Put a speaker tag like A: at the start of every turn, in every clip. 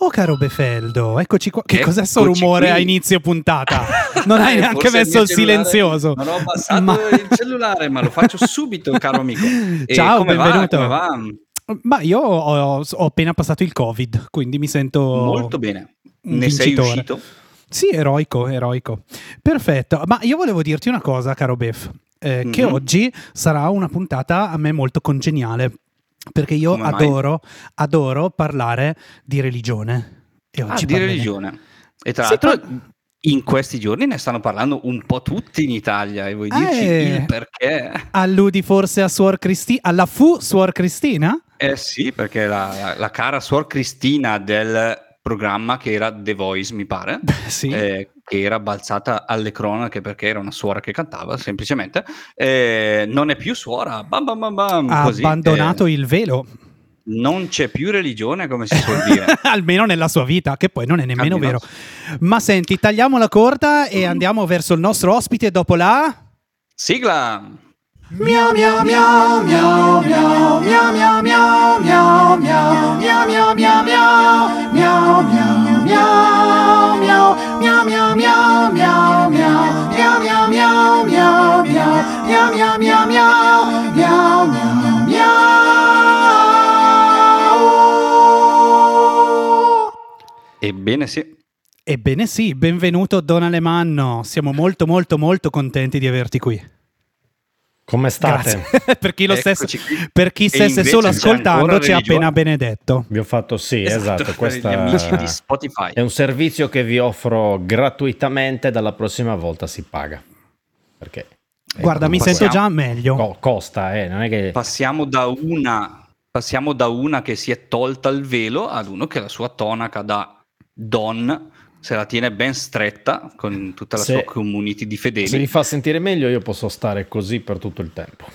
A: Oh caro Befeldo, eccoci qua. Che cos'è sto
B: Eccoci
A: rumore
B: qui.
A: a inizio puntata? Non hai
B: Eh,
A: neanche
B: forse
A: messo il
B: cellulare-
A: silenzioso.
B: Non ho abbassato
A: Ma-
B: il cellulare, ma lo faccio subito, caro amico. E
A: Ciao,
B: come va?
A: benvenuto.
B: Come va?
A: Ma io ho, ho appena passato il Covid, quindi mi sento
B: Molto bene. Ne sei
A: vincitore.
B: uscito?
A: Sì, eroico, eroico. Perfetto. Ma io volevo dirti una cosa, caro Bef, eh, che
B: Mhm.
A: oggi sarà una puntata a me molto congeniale, perché io adoro, adoro parlare di religione. E
B: Ah,
A: oggi
B: di
A: parleremo-
B: religione. E tra l'altro
A: tra-
B: in questi giorni ne stanno parlando un po' tutti in Italia e vuoi dirci
A: Eh.
B: il perché?
A: Alludi forse a Suor Cristina, alla fu Suor Cristina?
B: Eh sì, perché la, la- la cara suor Cristina del programma che era The Voice, mi pare,
A: Sì.
B: eh, che era balzata alle cronache perché era una suora che cantava, semplicemente, eh, non è più suora, bam bam bam bam,
A: ha
B: così,
A: abbandonato
B: eh,
A: il velo,
B: non c'è più religione, come si suol dire.
A: almeno nella sua vita, che poi non è nemmeno
B: Almeno-
A: vero. Ma senti, tagliamo la corta e andiamo verso il nostro ospite dopo la...
B: Sigla!
A: Miau miau miau miau miau miau miau miau miau miau miau miau miau miau miau miau miau miau miau miau miau miau miau. Miau miau miau miau miau. Miau miau miau miau. Miau miau miau.
B: Ebbene sì,
A: Ebbene sì, benvenuto Don Alemanno, siamo molto molto molto contenti di averti qui.
C: Come state?
A: Per chi lo stesse, per chi stesse solo ascoltando ci ha appena benedetto.
C: Vi ho fatto sì, esatto,
B: per
C: questa
B: gli amici di Spotify.
C: è un servizio che vi offro gratuitamente, dalla prossima volta si paga. Perché
A: Guarda, mi sento già meglio.
C: co- costa, eh, non è che
B: Passiamo da una passiamo da una che si è tolta il velo ad uno che la sua tonaca da don se la tiene ben stretta con tutta la
C: Se-
B: sua community di
C: se vi
B: fedeli.
C: fa sentire meglio io posso stare così per tutto il tempo.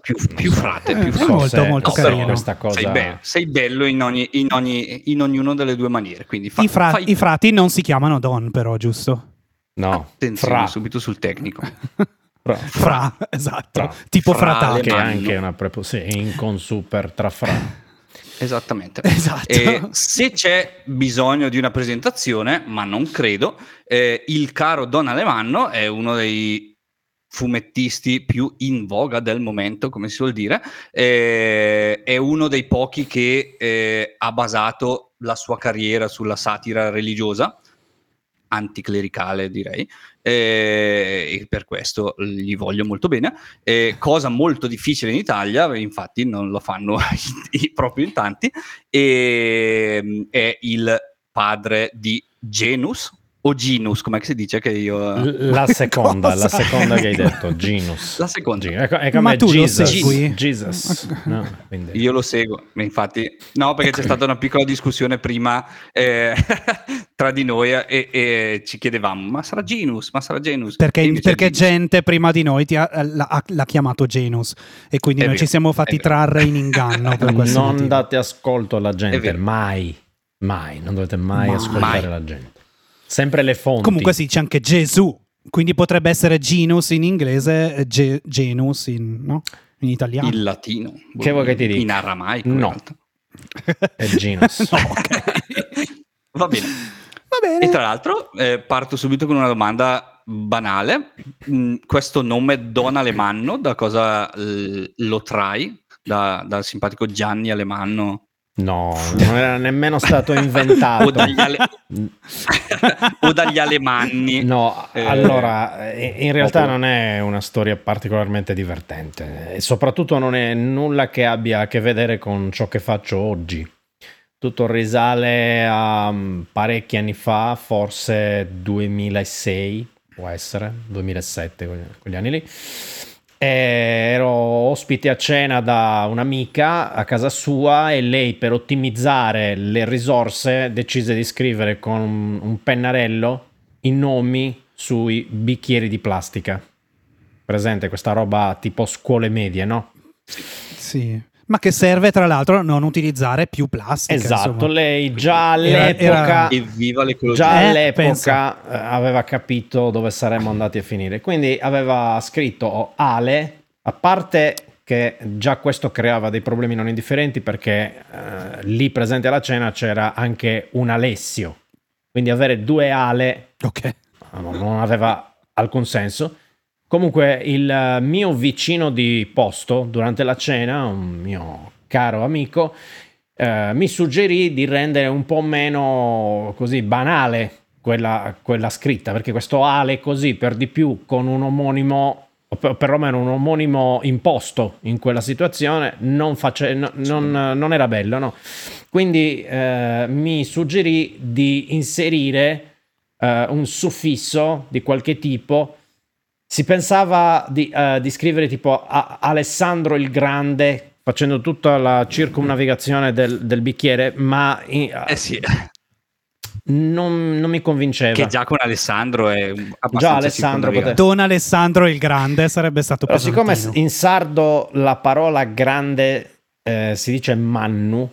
B: Più, più frate,
A: Eh,
B: più
A: è
B: frate.
A: molto,
C: se-
A: molto
C: se
A: carino.
C: questa cosa
B: Sei, be- sei bello in, ogni, in, ogni, in ognuno delle due maniere. Quindi fa,
A: I, fra-
B: fai
A: I frati non si chiamano Don, però, giusto?
C: No,
B: attenzione
C: fra,
B: subito sul tecnico.
C: fra,
A: Fra, esatto.
C: Fra.
A: Tipo
B: Fra
A: fratato.
C: che è anche una preposizione in con super tra fra.
B: Esattamente.
A: Esatto.
B: E se c'è bisogno di una presentazione, ma non credo, eh, il caro Don Alemanno è uno dei fumettisti più in voga del momento, come si suol dire, Eh, è uno dei pochi che eh, ha basato la sua carriera sulla satira religiosa, anticlericale direi, eh, e per questo gli voglio molto bene. Eh, cosa molto difficile in Italia, infatti non lo fanno proprio in tanti, e, mm, è il padre di Genus o Ginus, come si dice che io...
C: L- La seconda, la seconda che hai detto, Genus.
B: La seconda.
C: Gen- È, co- è come
A: Ma tu lo
C: Jesus.
A: segui?
C: Jesus. No,
B: Io lo seguo, infatti, no, perché c'è stata una piccola discussione prima eh, tra di noi e, e ci chiedevamo: ma sarà Genus? Ma sarà Genus?
A: Perché, perché
B: Genus.
A: gente prima di noi ti ha, l'ha, l'ha chiamato Genus e quindi
B: È
A: noi
B: vero,
A: ci siamo fatti trarre in inganno per questo
C: non
A: motivo.
C: date ascolto alla gente, mai, mai, non dovete mai,
A: Mai.
C: ascoltare
B: Mai.
C: la gente. Sempre le fonti.
A: Comunque sì, c'è anche Gesù, quindi potrebbe essere Genus in inglese, e Ge- Genus in, no? in italiano.
B: Il latino.
C: Che vuoi che ti dica?
B: In aramaico. in
C: No. È Genus.
A: No, ok.
B: Va bene.
A: Va bene.
B: E tra l'altro eh, parto subito con una domanda banale. Mm, questo nome Don Alemanno, da cosa eh, lo trai? Da- dal simpatico Gianni Alemanno?
C: No, non era nemmeno stato inventato.
B: O dagli, ale- o dagli alemanni?
C: No,
B: Eh,
C: allora, eh, in realtà non è una storia particolarmente divertente e soprattutto non è nulla che abbia a che vedere con ciò che faccio oggi. Tutto risale a mm, parecchi anni fa, forse 2006, può essere, 2007, quegli- quegli anni lì. E ero ospite a cena da un'amica a casa sua e lei per ottimizzare le risorse decise di scrivere con un pennarello i nomi sui bicchieri di plastica. Presente questa roba tipo scuole medie, no?
A: Sì. Ma che serve tra l'altro a non utilizzare più plastica.
C: Esatto,
A: insomma.
C: lei già
A: Era-
C: all'epoca
B: Evviva l'ecologia!
C: Già
A: Eh,
C: all'epoca eh, aveva capito dove saremmo andati a finire, quindi aveva scritto Ale, a parte che già questo creava dei problemi non indifferenti perché eh, lì presente alla cena c'era anche un Alessio, quindi avere due Ale
D: Ok.
C: non aveva alcun senso. Comunque il mio vicino di posto durante la cena, un mio caro amico, eh, mi suggerì di rendere un po' meno così banale quella, quella scritta, perché questo Ale così per di più con un omonimo, o per- perlomeno un omonimo imposto in quella situazione, non, face- no- non, non era bello, no? Quindi eh, mi suggerì di inserire eh, un suffisso di qualche tipo. Si pensava di, eh, di scrivere tipo a- Alessandro il Grande, facendo tutta la circumnavigazione del, del bicchiere, ma in-
B: Eh sì,
C: non, non mi convinceva.
B: che già con Alessandro è
C: Già Alessandro
B: circumnavigato.
D: Don Alessandro il Grande sarebbe stato
C: Però siccome in sardo la parola grande eh, si dice mannu,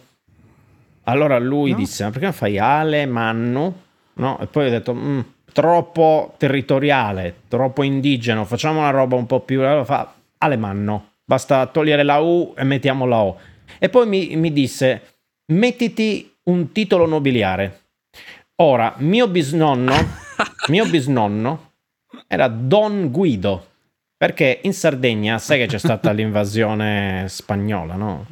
C: allora lui
D: No?
C: disse: Ma perché non fai Ale Mannu? No? E poi ho detto: "Mm, troppo territoriale, troppo indigeno, facciamo una roba un po' più. Fa Alemanno, basta togliere la U e mettiamo la O. E poi mi, mi disse: Mettiti un titolo nobiliare. Ora, mio bisnonno, mio bisnonno era Don Guido. Perché in Sardegna sai che c'è stata l'invasione spagnola, no?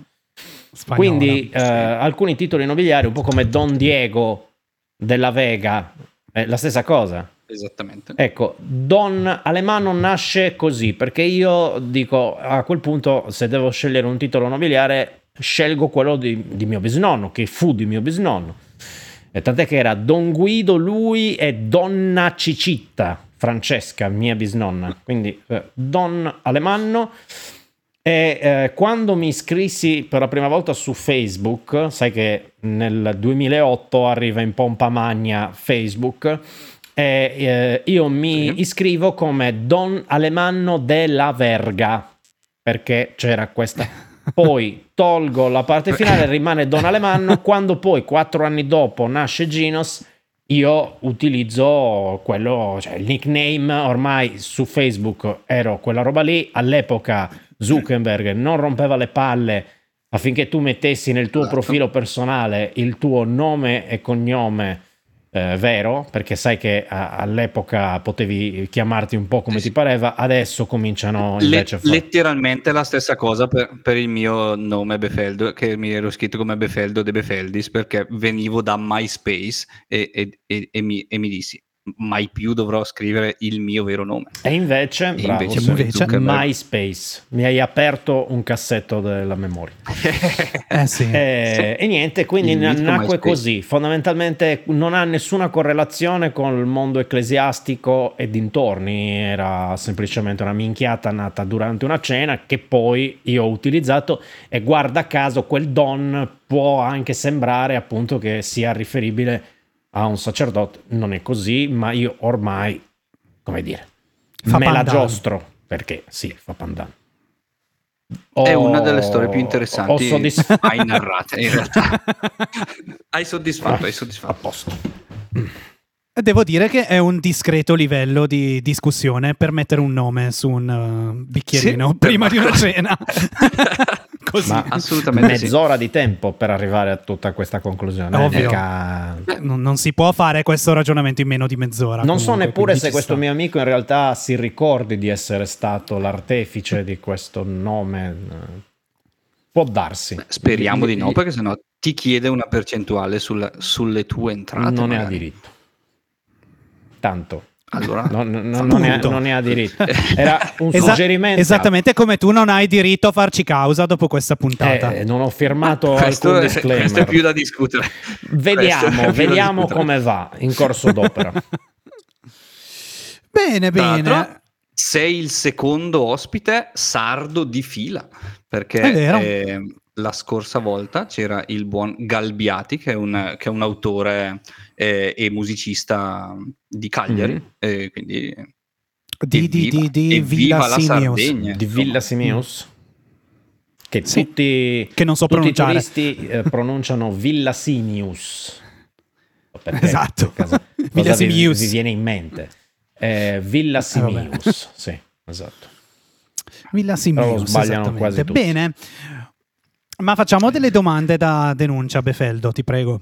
D: Spagnola.
C: Quindi eh, alcuni titoli nobiliari, un po' come Don Diego della Vega, è la stessa cosa.
B: Esattamente.
C: Ecco, Don Alemano nasce così, perché io dico a quel punto se devo scegliere un titolo nobiliare, scelgo quello di, di mio bisnonno, che fu di mio bisnonno. E tant'è che era Don Guido, lui e Donna Cicitta, Francesca, mia bisnonna. Quindi eh, Don Alemanno. E eh, quando mi iscrissi per la prima volta su Facebook, sai che nel 2008 arriva in pompa magna Facebook, e eh, io mi
B: Sì.
C: iscrivo come Don Alemanno della Verga, perché c'era questa. Poi tolgo la parte finale, rimane Don Alemanno. Quando poi, quattro anni dopo, nasce Ginos, io utilizzo quello, cioè il nickname ormai su Facebook ero quella roba lì. All'epoca Zuckerberg non rompeva le palle affinché tu mettessi nel tuo
B: Esatto.
C: profilo personale il tuo nome e cognome eh, vero, perché sai che a- all'epoca potevi chiamarti un po' come
B: Sì,
C: ti pareva, adesso cominciano
B: Le-
C: invece a fare.
B: letteralmente la stessa cosa per, per il mio nome Befeldo, che mi ero scritto come Befeldo de Befeldis perché venivo da MySpace e, e- e- e mi, e mi dissi mai più dovrò scrivere il mio vero nome.
C: E invece,
B: E
C: bravo,
B: invece
C: sì,
D: Zuckerberg-
C: MySpace, mi hai aperto un cassetto della memoria.
D: Eh sì.
C: Eh, E niente, quindi nacque così. Fondamentalmente non ha nessuna correlazione con il mondo ecclesiastico e dintorni. Era semplicemente una minchiata nata durante una cena che poi io ho utilizzato. E guarda caso, quel don può anche sembrare appunto che sia riferibile a un sacerdote. Non è così, ma io ormai, come dire,
D: Fa
C: me la
D: pandan.
C: giostro perché sì, fa pandan.
B: È
C: Ho-
B: una delle storie più interessanti
C: soddisf-
B: mai narrate in realtà. hai soddisfatto, hai
C: a
B: soddisfatto.
C: posto.
D: Devo dire che è un discreto livello di discussione per mettere un nome su un uh, bicchierino
B: Sì,
D: prima di una cena. Così.
C: Ma
B: Assolutamente sì.
C: mezz'ora di tempo per arrivare a tutta questa conclusione. eh,
D: Ovvio.
C: mica-
D: Non, non si può fare questo ragionamento in meno di mezz'ora.
C: Non so
D: comunque,
C: neppure
D: quindi
C: se questo
D: sta.
C: mio amico in realtà si ricordi di essere stato l'artefice di questo nome. Può darsi.
B: Speriamo di no, perché sennò ti chiede una percentuale sulla- sulle tue entrate.
C: non ne ha
B: magari.
C: diritto. Tanto.
B: Allora,
C: No, no, no, non, ne ha,
D: Appunto.
C: non ne ha diritto. Era un
D: Esa-
C: suggerimento.
D: Esattamente come tu non hai diritto a farci causa dopo questa puntata.
C: Eh, non ho firmato
B: questo,
C: alcun disclaimer.
B: questo è più da discutere.
C: Vediamo, vediamo
B: discutere.
C: come va in corso d'opera.
D: bene, bene.
B: sei il secondo ospite sardo di fila, perché
D: È vero.
B: eh, la scorsa volta c'era il buon Galbiati, che è un, che è un autore eh, e musicista di Cagliari,
C: Mhm.
B: e quindi
D: Di, di, di, di Villa
B: la
D: Simius.
B: Sardegna,
C: di. Villa Simius che
D: Sì,
C: tutti,
D: che non so
C: tutti i
D: pronunciare.
C: turisti eh, pronunciano Villa Simius Perché,
D: Esatto.
C: caso,
D: Villa
C: cosa vi,
D: Simius.
C: vi viene in mente Eh, Villa
D: vabbè.
C: Simius sì esatto
D: Villa Simius,
C: sbagliano quasi tutti.
D: Bene, ma facciamo delle domande da denuncia, Befeldo, ti prego.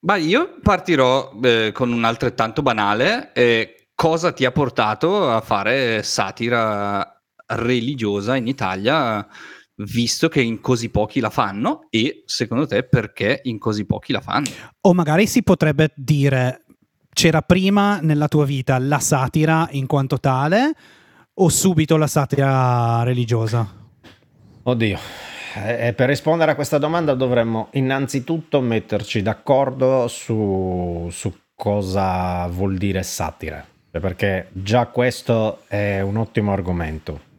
B: Ma io partirò eh, con un altrettanto banale. Eh, cosa ti ha portato a fare satira religiosa in Italia, visto che in così pochi la fanno? E secondo te perché in così pochi la fanno?
D: O magari si potrebbe dire c'era prima nella tua vita la satira in quanto tale o subito la satira religiosa?
C: Oddio, eh, per rispondere a questa domanda dovremmo innanzitutto metterci d'accordo su, su cosa vuol dire satira, perché già questo è un ottimo argomento.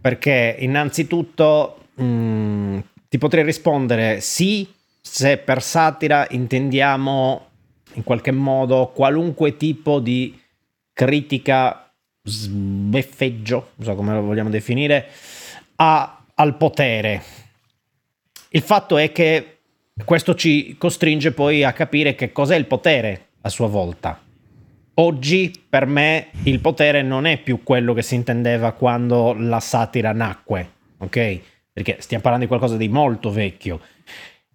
C: Perché innanzitutto mh, mm, ti potrei rispondere sì se per satira intendiamo in qualche modo qualunque tipo di critica sbeffeggio, non so come lo vogliamo definire, a, al potere. Il fatto è che questo ci costringe poi a capire che cos'è il potere a sua volta. Oggi per me il potere non è più quello che si intendeva quando la satira nacque, ok? Perché stiamo parlando di qualcosa di molto vecchio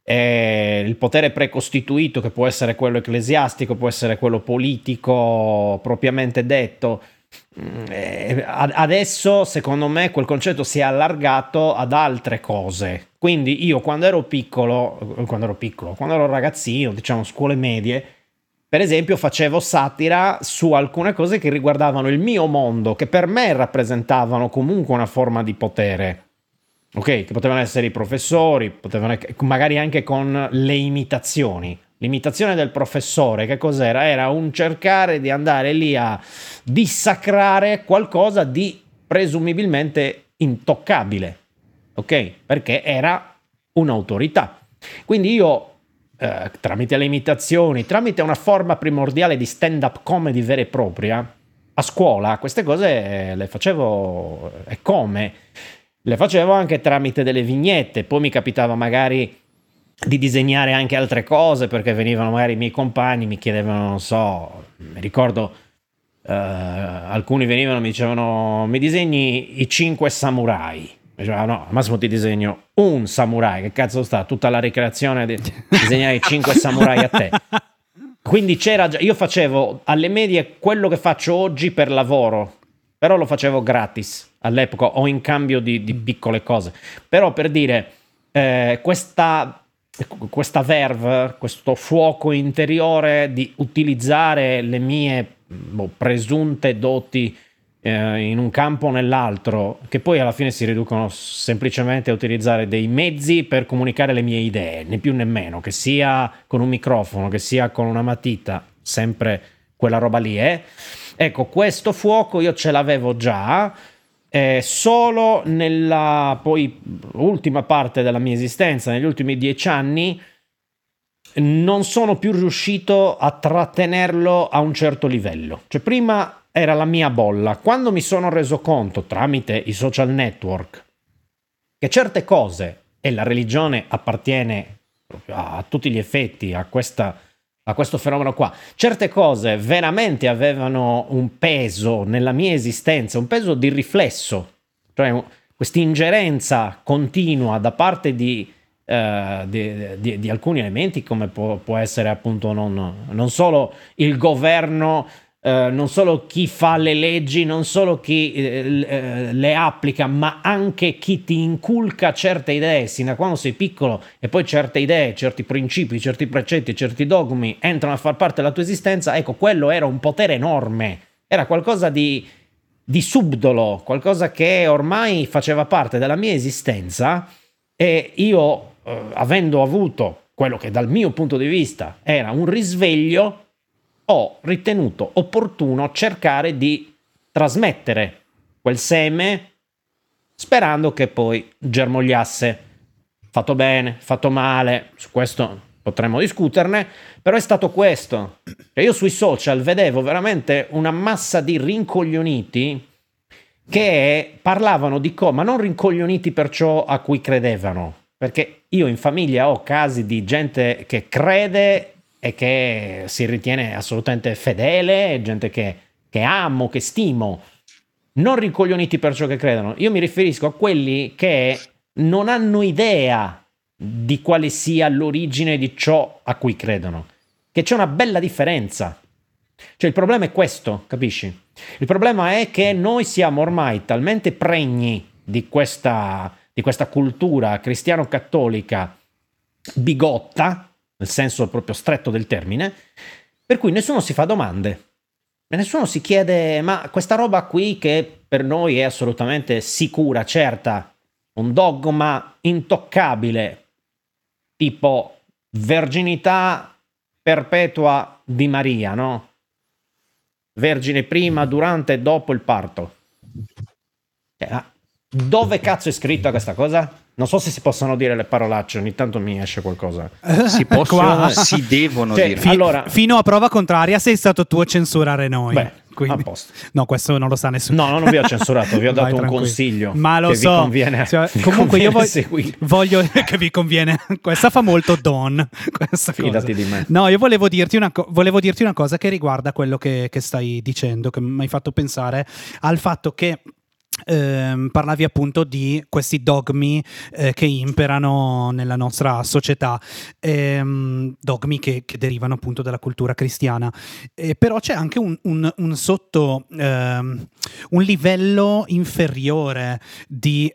C: eh, il potere precostituito, che può essere quello ecclesiastico, può essere quello politico propriamente detto. Mm, eh, adesso, secondo me, quel concetto si è allargato ad altre cose. Quindi io quando ero piccolo, quando ero piccolo, quando ero ragazzino, diciamo scuole medie, per esempio facevo satira su alcune cose che riguardavano il mio mondo, che per me rappresentavano comunque una forma di potere ok? Che potevano essere i professori, potevano, magari anche con le imitazioni. L'imitazione del professore, che cos'era? Era un cercare di andare lì a dissacrare qualcosa di presumibilmente intoccabile, ok? Perché era un'autorità. Quindi io, eh, tramite le imitazioni, tramite una forma primordiale di stand-up comedy vera e propria, a scuola queste cose le facevo e come le facevo anche tramite delle vignette, poi mi capitava magari di disegnare anche altre cose perché venivano magari i miei compagni, mi chiedevano, non so, mi ricordo uh, alcuni venivano e mi dicevano mi disegni i cinque samurai. Diceva, no, al massimo ti disegno un samurai, che cazzo sta? Tutta la ricreazione di disegnare i cinque samurai a te. Quindi c'era già, io facevo alle medie quello che faccio oggi per lavoro, però lo facevo gratis all'epoca o in cambio di, di piccole cose. Però per dire, eh, questa, questa verve, questo fuoco interiore di utilizzare le mie boh, presunte doti eh, in un campo o nell'altro, che poi alla fine si riducono semplicemente a utilizzare dei mezzi per comunicare le mie idee, né più né meno, che sia con un microfono, che sia con una matita, sempre quella roba lì. Eh? Ecco, questo fuoco io ce l'avevo già, eh, solo nella poi ultima parte della mia esistenza, negli ultimi dieci anni, non sono più riuscito a trattenerlo a un certo livello. Cioè, prima era la mia bolla. Quando mi sono reso conto, tramite i social network, che certe cose, e la religione appartiene a tutti gli effetti a questa a questo fenomeno qua. Certe cose veramente avevano un peso nella mia esistenza, un peso di riflesso, cioè questa ingerenza continua da parte di, uh, di, di, di alcuni elementi come può, può essere appunto non, non, solo il governo eh, non solo chi fa le leggi, non solo chi eh, eh, le applica, ma anche chi ti inculca certe idee. Sin da quando sei piccolo e poi certe idee, certi principi, certi precetti, certi dogmi entrano a far parte della tua esistenza, ecco, quello era un potere enorme, era qualcosa di, di subdolo, qualcosa che ormai faceva parte della mia esistenza. E io, eh, avendo avuto quello che dal mio punto di vista era un risveglio, ho ritenuto opportuno cercare di trasmettere quel seme sperando che poi germogliasse. Fatto bene, fatto male, su questo potremmo discuterne, però è stato questo. Io sui social vedevo veramente una massa di rincoglioniti che parlavano di come, ma non rincoglioniti per ciò a cui credevano, perché io in famiglia ho casi di gente che crede e che si ritiene assolutamente fedele, gente che, che amo, che stimo. non ricoglioniti per ciò che credono, io mi riferisco a quelli che non hanno idea di quale sia l'origine di ciò a cui credono, che c'è una bella differenza. Cioè il problema è questo, capisci? Il problema è che noi siamo ormai talmente pregni di questa, di questa cultura cristiano-cattolica bigotta, nel senso proprio stretto del termine, per cui nessuno si fa domande. Nessuno si chiede, ma questa roba qui che per noi è assolutamente sicura, certa, un dogma intoccabile, tipo verginità perpetua di Maria, no? Vergine prima, durante e dopo il parto. Cioè, dove cazzo è scritta questa cosa? Non so se si possono dire le parolacce, ogni tanto mi esce qualcosa.
B: Si possono, si devono
C: Cioè,
B: dire.
C: fi- allora-
A: fino a prova contraria sei stato tu a censurare noi.
C: Beh,
A: Quindi-
C: a posto.
A: No, questo non lo sa nessuno.
C: No, non vi ho censurato, vi ho
A: Vai
C: dato un
A: tranquillo.
C: consiglio.
A: Ma lo
C: che
A: so.
C: vi conviene,
A: Cioè,
C: vi
A: comunque io
C: conviene
A: voglio, voglio che vi conviene. Questa fa molto Don.
C: Fidati
A: cosa.
C: di me.
A: No, io volevo dirti una, co- volevo dirti una cosa che riguarda quello che, che stai dicendo, che mi hai fatto pensare al fatto che. Ehm, parlavi appunto di questi dogmi eh, che imperano nella nostra società, ehm, dogmi che, che derivano appunto dalla cultura cristiana. Eh, però c'è anche un, un- un sotto, ehm, un livello inferiore di...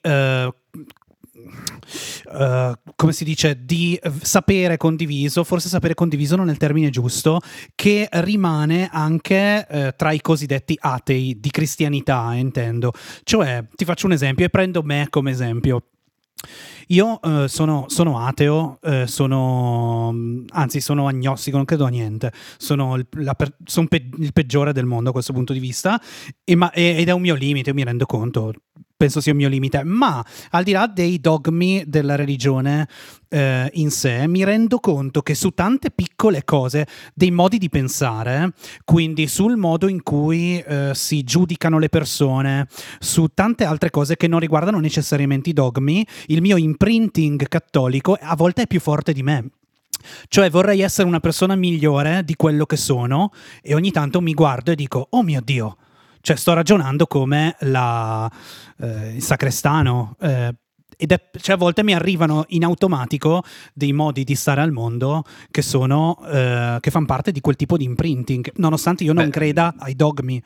A: eh, come si dice, di sapere condiviso, forse sapere condiviso non è il termine giusto, che rimane anche eh, tra i cosiddetti atei di cristianità, intendo. Cioè, ti faccio un esempio e prendo me come esempio. Io eh, sono, sono ateo, eh, sono anzi sono agnostico, non credo a niente, sono, il, per- son pe- il peggiore del mondo a questo punto di vista e ma- ed è un mio limite, io mi rendo conto, penso sia un mio limite, ma al di là dei dogmi della religione eh, in sé, mi rendo conto che su tante piccole cose, dei modi di pensare, quindi sul modo in cui eh, si giudicano le persone, su tante altre cose che non riguardano necessariamente i dogmi, il mio imprinting cattolico a volte è più forte di me. Cioè vorrei essere una persona migliore di quello che sono e ogni tanto mi guardo e dico, oh mio Dio, cioè sto ragionando come la, eh, il sacrestano. eh, ed è, cioè a volte mi arrivano in automatico dei modi di stare al mondo che sono eh, che fanno parte di quel tipo di imprinting, nonostante io non
B: Beh.
A: creda ai dogmi.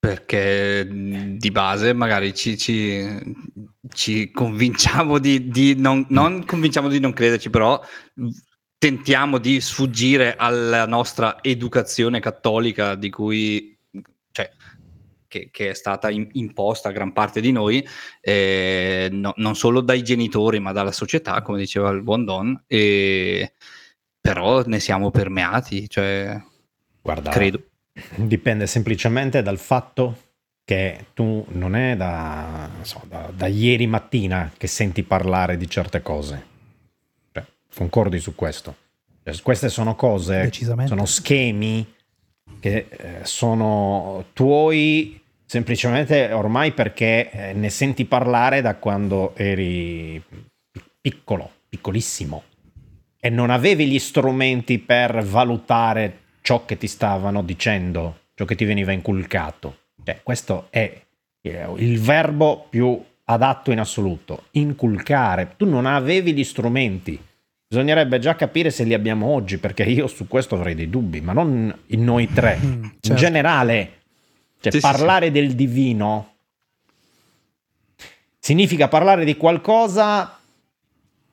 B: Perché mh, di base magari ci, ci- ci convinciamo di, di non, non convinciamo di non crederci, però mh, tentiamo di sfuggire alla nostra educazione cattolica di cui, che, che è stata in- imposta a gran parte di noi, eh, no- non solo dai genitori ma dalla società, come diceva il buon Don, e, però ne siamo permeati, cioè,
C: Guarda,
B: credo.
C: dipende semplicemente dal fatto che tu non è da, so, da, da ieri mattina che senti parlare di certe cose. Cioè, concordi su questo? Cioè, queste sono cose, sono schemi che eh, sono tuoi semplicemente ormai perché eh, ne senti parlare da quando eri piccolo, piccolissimo e non avevi gli strumenti per valutare ciò che ti stavano dicendo, ciò che ti veniva inculcato. Cioè, questo è eh, il verbo più adatto in assoluto, inculcare. Tu non avevi gli strumenti. Bisognerebbe già capire se li abbiamo oggi, perché io su questo avrei dei dubbi, ma non in noi tre.
A: Mm,
C: In
A: certo.
C: generale, cioè,
B: Sì, sì,
C: parlare del divino significa parlare di qualcosa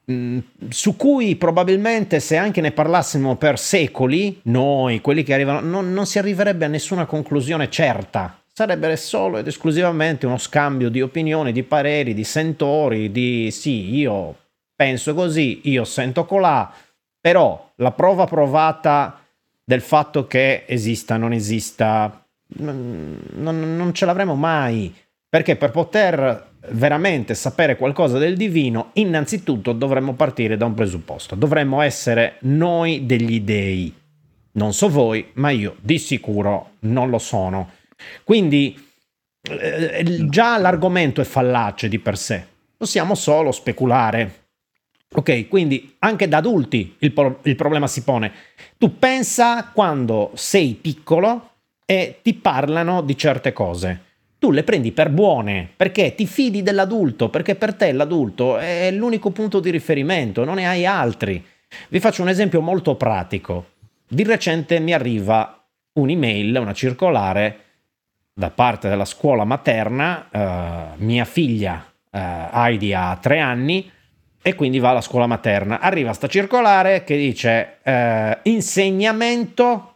C: mh, su cui probabilmente se anche ne parlassimo per secoli, noi, quelli che arrivano, non, non si arriverebbe a nessuna conclusione certa. Sarebbe solo ed esclusivamente uno scambio di opinioni, di pareri, di sentori, di sì, io penso così, io sento colà, però la prova provata del fatto che esista, non esista, non, non- ce l'avremo mai. Perché per poter veramente sapere qualcosa del divino, innanzitutto dovremmo partire da un presupposto. Dovremmo essere noi degli dei. Non so voi, ma io di sicuro non lo sono. Quindi eh, già l'argomento è fallace di per sé. Possiamo solo speculare. Ok, quindi anche da adulti il, pro- il problema si pone. Tu pensa quando sei piccolo e ti parlano di certe cose. Tu le prendi per buone perché ti fidi dell'adulto, perché per te l'adulto è l'unico punto di riferimento, non ne hai altri. Vi faccio un esempio molto pratico. Di recente mi arriva un'email, una circolare da parte della scuola materna, eh, mia figlia eh, Heidi ha tre anni e quindi va alla scuola materna. Arriva sta circolare che dice eh, insegnamento,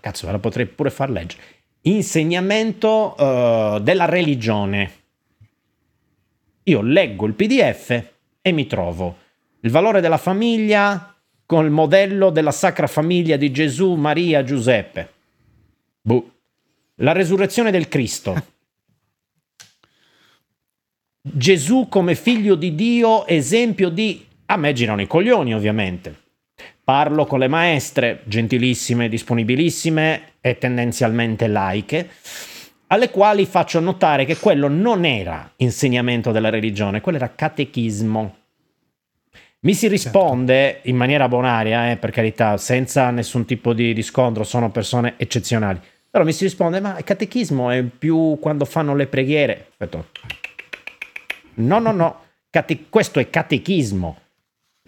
C: cazzo ve la potrei pure far leggere, insegnamento eh, della religione. Io leggo il PDF e mi trovo il valore della famiglia con il modello della Sacra Famiglia di Gesù, Maria, Giuseppe. Buh. La resurrezione del Cristo. Gesù come figlio di Dio, esempio di... A me girano i coglioni, ovviamente. Parlo con le maestre, gentilissime, disponibilissime e tendenzialmente laiche, alle quali faccio notare che quello non era insegnamento della religione, quello era catechismo. Mi si risponde certo. in maniera bonaria, eh, per carità, senza nessun tipo di, di scontro, sono persone eccezionali. Però mi si risponde, ma il catechismo è più quando fanno le preghiere. Aspetta. No, no, no, Cate- questo è catechismo.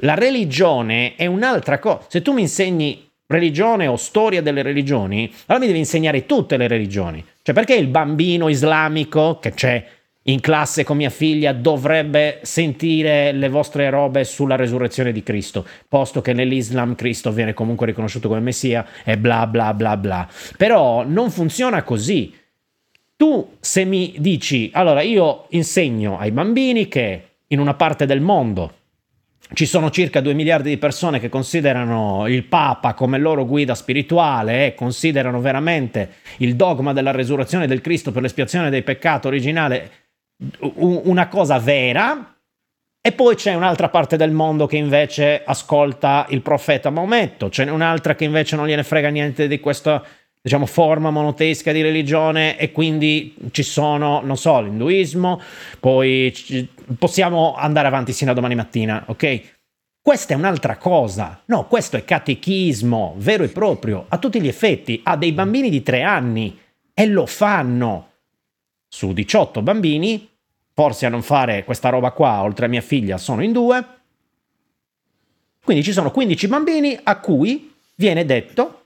C: La religione è un'altra cosa. Se tu mi insegni religione o storia delle religioni, allora mi devi insegnare tutte le religioni. Cioè perché il bambino islamico che c'è in classe con mia figlia dovrebbe sentire le vostre robe sulla resurrezione di Cristo, posto che nell'Islam Cristo viene comunque riconosciuto come Messia e bla bla bla bla. Però non funziona così. Tu se mi dici, allora io insegno ai bambini che in una parte del mondo ci sono circa 2 miliardi di persone che considerano il Papa come loro guida spirituale e considerano veramente il dogma della resurrezione del Cristo per l'espiazione dei peccati originale una cosa vera. E poi c'è un'altra parte del mondo che invece ascolta il profeta Maometto, c'è un'altra che invece non gliene frega niente di questa diciamo, forma monoteisca di religione e quindi ci sono, non so, l'induismo, poi ci, possiamo andare avanti sino a domani mattina, ok? Questa è un'altra cosa. No, questo è catechismo vero e proprio, a tutti gli effetti. Ha dei bambini di tre anni e lo fanno. Su 18 bambini, forse a non fare questa roba qua, oltre a mia figlia, sono in due. Quindi ci sono 15 bambini a cui viene detto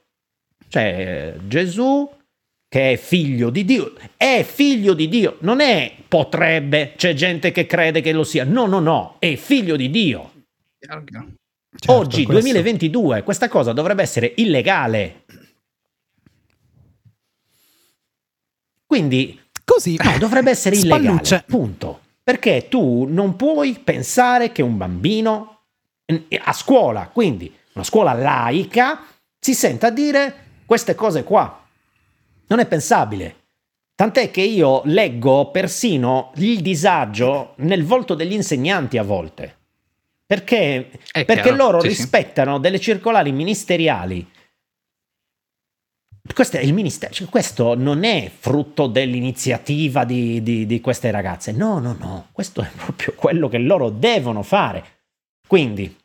C: cioè Gesù che è figlio di Dio, è figlio di Dio, non è potrebbe, c'è gente che crede che lo sia, no, no, no, è figlio di Dio. Certo, Oggi, questo... 2022, questa cosa dovrebbe essere illegale. Quindi, così no, dovrebbe essere illegale, punto. Perché tu non puoi pensare che un bambino a scuola, quindi una scuola laica, si senta dire queste cose qua. Non è pensabile. Tant'è che io leggo persino il disagio nel volto degli insegnanti a volte. Perché, perché loro sì, rispettano sì. delle circolari ministeriali. Questo, è il ministero, cioè questo non è frutto dell'iniziativa di, di, di queste ragazze. No, no, no. Questo è proprio quello che loro devono fare. Quindi,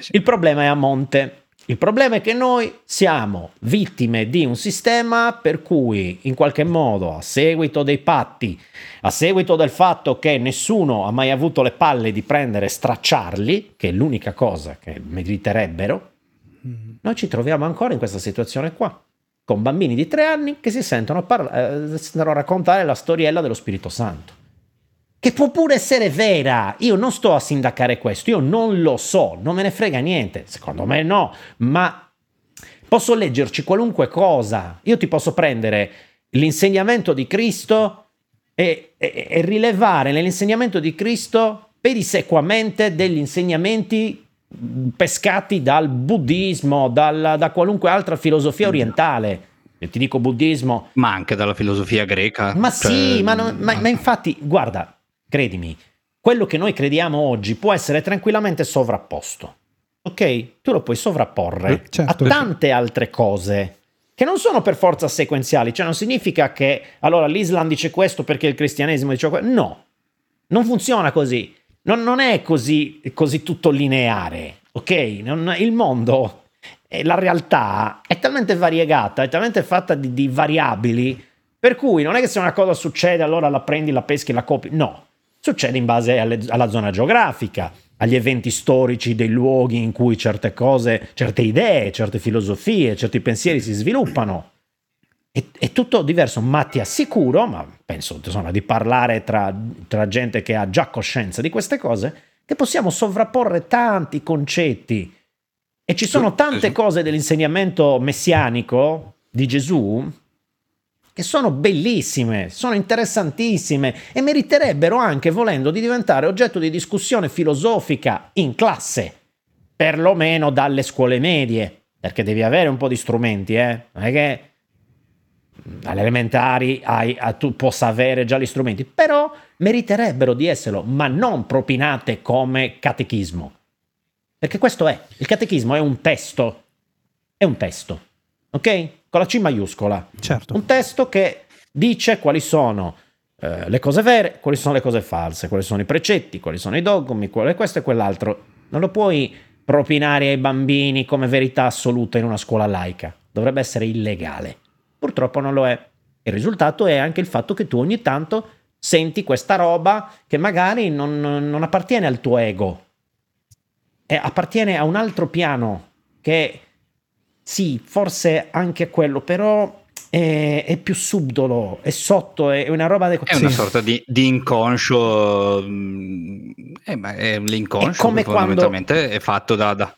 C: sì. il problema è a monte. Il problema è che noi siamo vittime di un sistema per cui in qualche modo a seguito dei patti, a seguito del fatto che nessuno ha mai avuto le palle di prendere e stracciarli, che è l'unica cosa che meriterebbero, mm. noi ci troviamo ancora in questa situazione qua, con bambini di tre anni che si sentono, parla- eh, sentono raccontare la storiella dello Spirito Santo che può pure essere vera. Io non sto a sindacare questo, io non lo so, non me ne frega niente. Secondo me no, ma posso leggerci qualunque cosa. Io ti posso prendere l'insegnamento di Cristo e, e, e rilevare nell'insegnamento di Cristo pedissequamente degli insegnamenti pescati dal buddismo, dal, da qualunque altra filosofia orientale. Io ti dico buddismo.
B: Ma anche dalla filosofia greca.
C: Ma cioè... sì, ma, non, ma, ma infatti, guarda, Credimi, quello che noi crediamo oggi può essere tranquillamente sovrapposto. Ok? Tu lo puoi sovrapporre eh, certo. a tante altre cose che non sono per forza sequenziali, cioè non significa che allora l'Islam dice questo perché il cristianesimo dice questo. No, non funziona così. Non, non è così, così, tutto lineare, ok? Non, il mondo E la realtà è talmente variegata, è talmente fatta di, di variabili, per cui non è che se una cosa succede allora la prendi, la peschi, la copi. No, succede in base alle, alla zona geografica, agli eventi storici dei luoghi in cui certe cose, certe idee, certe filosofie, certi pensieri si sviluppano. È, è tutto diverso, ma ti assicuro, ma penso insomma, di parlare tra, tra gente che ha già coscienza di queste cose, che possiamo sovrapporre tanti concetti e ci sono tante cose dell'insegnamento messianico di Gesù che sono bellissime, sono interessantissime e meriterebbero anche, volendo, di diventare oggetto di discussione filosofica in classe, perlomeno dalle scuole medie, perché devi avere un po' di strumenti, eh? Non è che alle elementari hai, tu possa avere già gli strumenti, però meriterebbero di esserlo, ma non propinate come catechismo. Perché questo è, il catechismo è un testo, è un testo, ok? Con la C maiuscola.
A: Certo.
C: Un testo che dice quali sono eh, le cose vere, quali sono le cose false, quali sono i precetti, quali sono i dogmi, quale questo e quell'altro. Non lo puoi propinare ai bambini come verità assoluta in una scuola laica. Dovrebbe essere illegale. Purtroppo non lo è. Il risultato è anche il fatto che tu ogni tanto senti questa roba che magari non, non appartiene al tuo ego, e appartiene a un altro piano che sì, forse anche quello, però è, è, più subdolo, è sotto, è una roba... De...
B: È una sorta di, di inconscio, mm, eh, ma è l'inconscio è come fondamentalmente quando... è fatto da, da...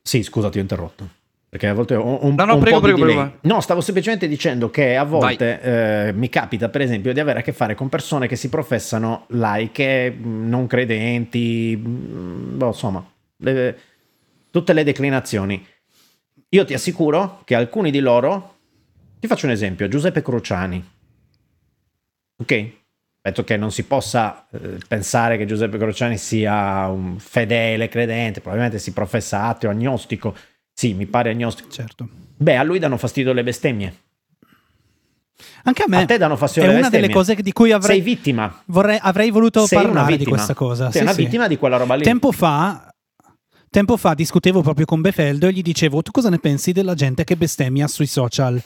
C: Sì, scusa, ti ho interrotto. Perché a volte ho un,
B: no, no,
C: un
B: prego,
C: po'
B: prego,
C: prego, No, stavo semplicemente dicendo che a volte eh, mi capita, per esempio, di avere a che fare con persone che si professano laiche, non credenti, boh, insomma, le, tutte le declinazioni. Io ti assicuro che alcuni di loro, ti faccio un esempio, Giuseppe Cruciani, ok? Penso che non si possa eh, pensare che Giuseppe Cruciani sia un fedele credente, probabilmente si professa ateo, agnostico, sì, mi pare agnostico.
A: Certo.
C: Beh, a lui danno fastidio le bestemmie.
A: Anche a me.
C: A te danno fastidio
A: è
C: le
A: una
C: bestemmie.
A: delle cose di cui avrei.
C: Sei vittima.
A: Vorrei, avrei voluto
C: Sei
A: parlare di questa cosa.
C: Sei
A: sì,
C: una
A: sì.
C: vittima di quella roba lì.
A: Tempo fa. Tempo fa discutevo proprio con Befeldo e gli dicevo: Tu cosa ne pensi della gente che bestemmia sui social?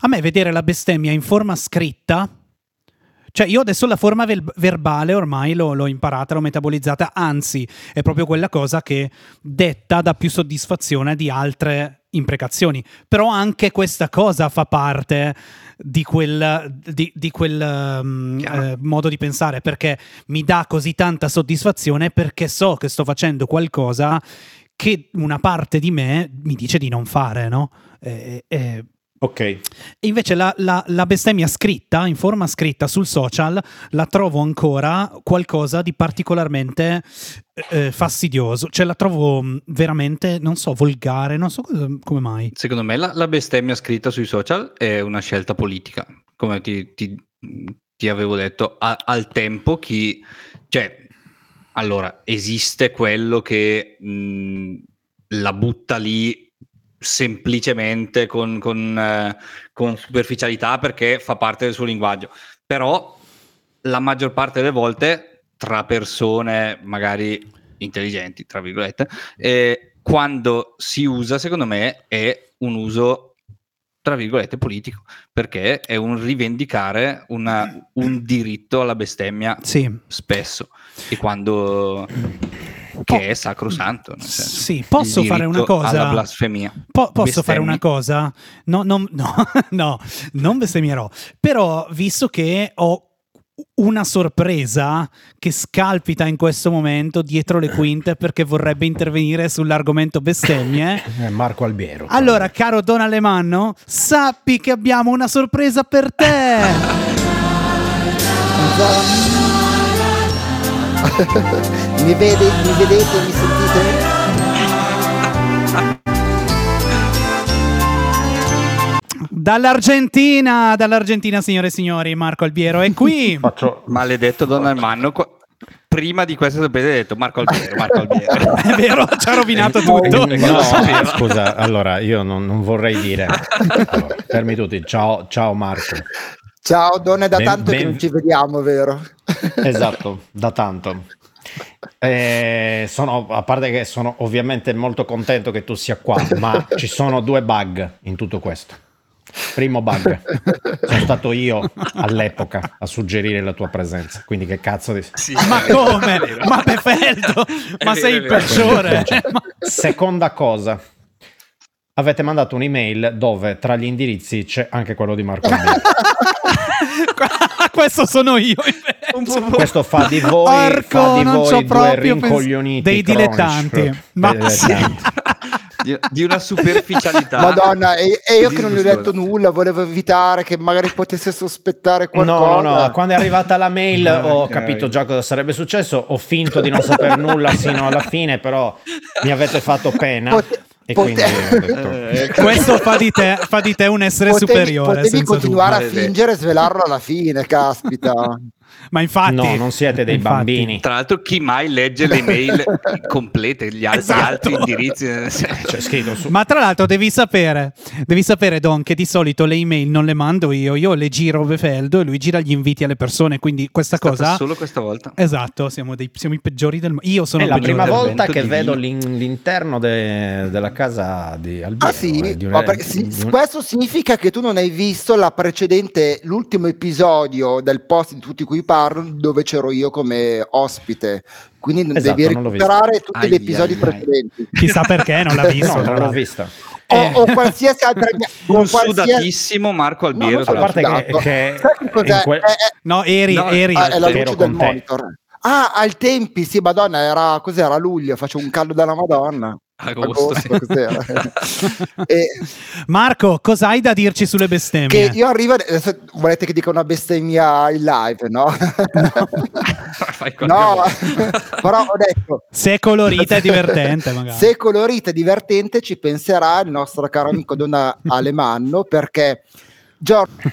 A: A me vedere la bestemmia in forma scritta. Cioè, io adesso la forma verbale ormai l'ho, l'ho imparata, l'ho metabolizzata, anzi, è proprio quella cosa che detta dà più soddisfazione di altre imprecazioni. Però anche questa cosa fa parte di quel, di, di quel um, eh, modo di pensare, perché mi dà così tanta soddisfazione perché so che sto facendo qualcosa che una parte di me mi dice di non fare, no? Eh, eh,
C: Ok.
A: e invece la, la- la bestemmia scritta, in forma scritta sul social, la trovo ancora qualcosa di particolarmente eh, fastidioso. Cioè la trovo mh, veramente, non so, volgare, non so cosa- come mai.
B: Secondo me la, la bestemmia scritta sui social è una scelta politica, come ti, ti- ti avevo detto, A- al tempo chi... Cioè, allora, esiste quello che mh, la butta lì semplicemente con, con, eh, con superficialità perché fa parte del suo linguaggio, però la maggior parte delle volte tra persone magari intelligenti, tra virgolette, eh, quando si usa, secondo me, è un uso, tra virgolette, politico, perché è un rivendicare una- un diritto alla bestemmia
A: Sì.
B: spesso, e quando che è sacrosanto. nel senso,
A: Sì, posso fare una cosa?
B: Alla blasfemia.
A: Po- posso
B: Bestemmi.
A: fare una cosa? No, non- no, no, non bestemmierò. Però, visto che ho una sorpresa che scalpita in questo momento dietro le quinte perché vorrebbe intervenire sull'argomento bestemmie.
C: Eh, Marco Albiero.
A: Allora, caro Don Alemanno, sappi che abbiamo una sorpresa per te.
E: Mi, vede, mi vedete, mi sentite?
A: Dall'Argentina, dall'Argentina, signore e signori, Marco Albiero è qui.
C: Faccio...
B: Maledetto Don Armando. qua- Prima di questa sorpresa hai detto Marco Albiero, Marco Albiero.
A: È vero, ci ha rovinato tutto.
C: No, scusa, allora io non, non vorrei dire. Allora, fermi tutti. Ciao, ciao Marco.
E: Ciao, donne, da
C: Ben-
E: tanto che
C: ben-
E: non ci vediamo, vero?
C: Esatto, da tanto. Eh, sono, a parte che sono ovviamente molto contento che tu sia qua, ma ci sono due bug in tutto questo. Primo bug, sono stato io all'epoca a suggerire la tua presenza, quindi che cazzo di...
B: Sì,
A: Ma
B: è vero,
A: come?
B: è.
A: Ma Befeldo?
B: È
A: Ma
B: vero,
A: sei
B: è
A: il peggiore?
C: Seconda cosa, avete mandato un'email dove tra gli indirizzi c'è anche quello di Marco.
A: Questo sono io.
C: Questo fa di voi,
A: Porco,
C: fa di
A: non
C: voi due rincoglioniti
A: dei dilettanti. Ma
C: Dei dilettanti.
B: di, di una superficialità.
E: Madonna, e, e io che non gli ho detto nulla, volevo evitare che magari potesse sospettare qualcosa.
C: No, no, no, quando è arrivata la mail ho capito già cosa sarebbe successo, ho finto di non saper nulla sino alla fine, però mi avete fatto pena
E: Pote-
C: e
E: pote-
C: quindi detto...
B: Eh,
A: Questo fa di te, fa di te un essere
E: Potevi,
A: superiore.
E: potevi continuare a
B: dubbio.
E: fingere e svelarlo alla fine, caspita.
A: Ma infatti,
C: no, non siete dei
A: infatti.
C: bambini.
B: Tra l'altro, chi mai legge le mail complete, gli, al- gli
A: Esatto.
B: altri indirizzi?
C: C'è scritto su...
A: Ma tra l'altro devi sapere, devi sapere Don che di solito le email non le mando io, io le giro Befeldo e lui gira gli inviti alle persone, quindi questa cosa...
B: solo questa volta.
A: Esatto, siamo, dei- siamo i peggiori del mondo. Io sono
C: è la prima volta che vedo l'in- l'interno de- della casa di Albiero.
E: Ah sì,
C: eh, di un-
E: Ma perché sì,
C: di un-
E: questo significa che tu non hai visto la precedente, l'ultimo episodio del post di tutti cui parlo dove c'ero io come ospite. Quindi non
C: Esatto,
E: devi recuperare tutti
B: Ai,
E: gli episodi
B: ai, ai.
E: precedenti.
A: Chissà perché non l'ha visto.
C: No, non l'ho vista.
E: O,
A: Eh.
E: o qualsiasi altra
B: Un
E: qualsiasi-
B: sudatissimo Marco Albiero.
E: No, sono
C: A parte
E: sudato.
C: che
E: Sai che
C: quel-
E: È- è-
A: No, eri,
B: No,
A: eri.
E: È la
C: Ero
E: luce
C: con
E: del
C: te.
E: monitor. Ah, ai tempi, sì, Madonna, era cos'era luglio, faccio un caldo della Madonna.
B: Agosto, sì.
E: cos'era? e,
A: Marco, cosa hai da dirci sulle bestemmie?
E: che io arrivo adesso volete che dica una bestemmia in live, no? No,
B: vuoi.
E: però ho detto
A: Se è colorita e divertente, magari.
E: se è colorita e divertente ci penserà il nostro caro amico Don Alemanno perché Giorgio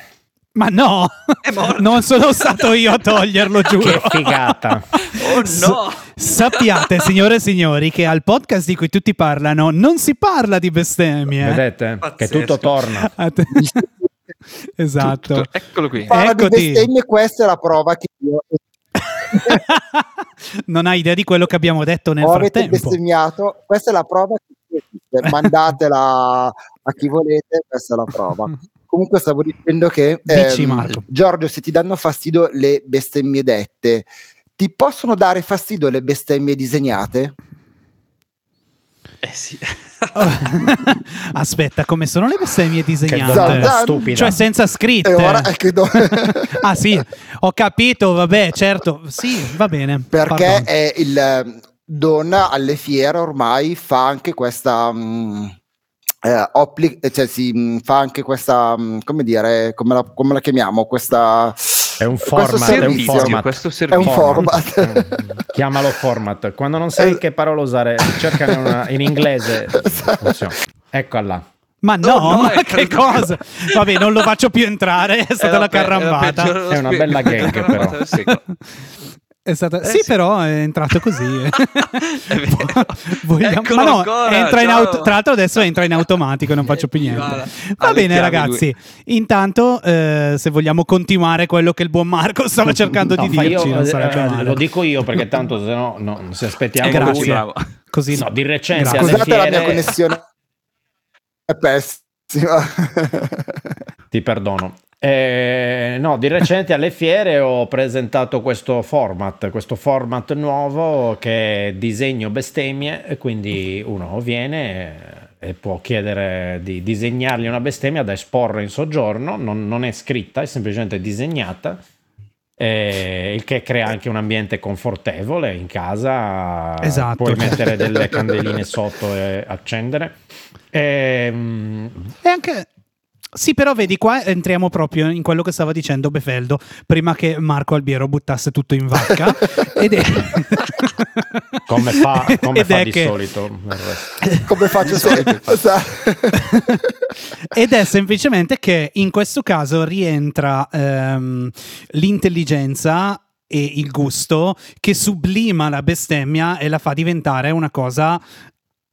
A: Ma no,
B: È morto.
A: non sono stato io a toglierlo, giuro.
C: Che figata.
B: Oh no!
A: Sappiate, signore e signori, che al podcast di cui tutti parlano non si parla di bestemmie.
C: Vedete? Che
B: Pazzesco.
C: tutto torna.
A: Esatto.
B: Tutto- Eccolo qui.
E: parla di
A: Eccoti.
E: bestemmie questa è la prova che io
A: non hai idea di quello che abbiamo detto nel
E: o avete
A: frattempo.
E: bestemmiato questa è la prova che esiste. mandatela a chi volete questa è la prova comunque stavo dicendo che
A: Dici,
E: ehm,
A: Marco.
E: Giorgio se ti danno fastidio le bestemmie dette ti possono dare fastidio le bestemmie disegnate?
B: Eh sì.
A: Aspetta, come sono le bestemmie disegnate?
E: Zan-
C: stupida.
A: Cioè senza scritte.
E: e che do-
A: Ah sì, ho capito, vabbè, certo. Sì, va bene.
E: perché
A: Pardon.
E: è il ehm, Don alle fiere ormai fa anche questa mm, eh, appli- cioè si mm, fa anche questa mm, come dire come la, come la chiamiamo questa
C: È un
E: questo
C: format, è un
E: servizio.
C: format.
B: questo
E: è
B: servizio.
E: un format
C: Chiamalo format. Quando non sai
E: Eh.
C: che parola usare, cercane una- in inglese. funziona. Eccola.
A: Ma no,
B: No, no,
A: ma
B: è
A: che
B: creduto.
A: cosa? Vabbè, non lo faccio più entrare, è stata la carrambata.
C: È una bella gag, però.
A: È stata...
B: Eh,
A: sì,
B: sì.
A: però è entrato così.
B: È vero.
A: Vogliamo-
B: Eccolo
A: Ma no,
B: ancora,
A: entra in auto... tra l'altro adesso entra in automatico e non faccio più niente. Va bene ragazzi, intanto eh, se vogliamo continuare quello che il buon Marco stava cercando
C: No,
A: di dirci,
C: io,
A: non
C: eh, eh, lo dico io perché tanto se no, no se aspettiamo
B: Eh,
A: Grazie.
C: lui-
B: bravo.
A: Così
C: No, di recente
E: scusate la mia
C: fiere-
E: connessione è pessima
C: Ti perdono. Eh, no, di recente alle fiere ho presentato questo format, questo format nuovo che è disegno bestemmie, e quindi uno viene e può chiedere di disegnargli una bestemmia da esporre in soggiorno, non, non è scritta, è semplicemente disegnata, eh, il che crea anche un ambiente confortevole in casa,
A: Esatto.
C: puoi mettere delle candeline sotto e accendere. Ehm,
A: E anche... Sì, però vedi, qua entriamo proprio in quello che stava dicendo Befeldo prima che Marco Albiero buttasse tutto in vacca. ed è...
C: come fa, come
A: Ed
C: fa
A: è
C: di
A: che-
C: solito
E: come faccio sempre
A: Ed è semplicemente che in questo caso rientra ehm, l'intelligenza e il gusto che sublima la bestemmia e la fa diventare una cosa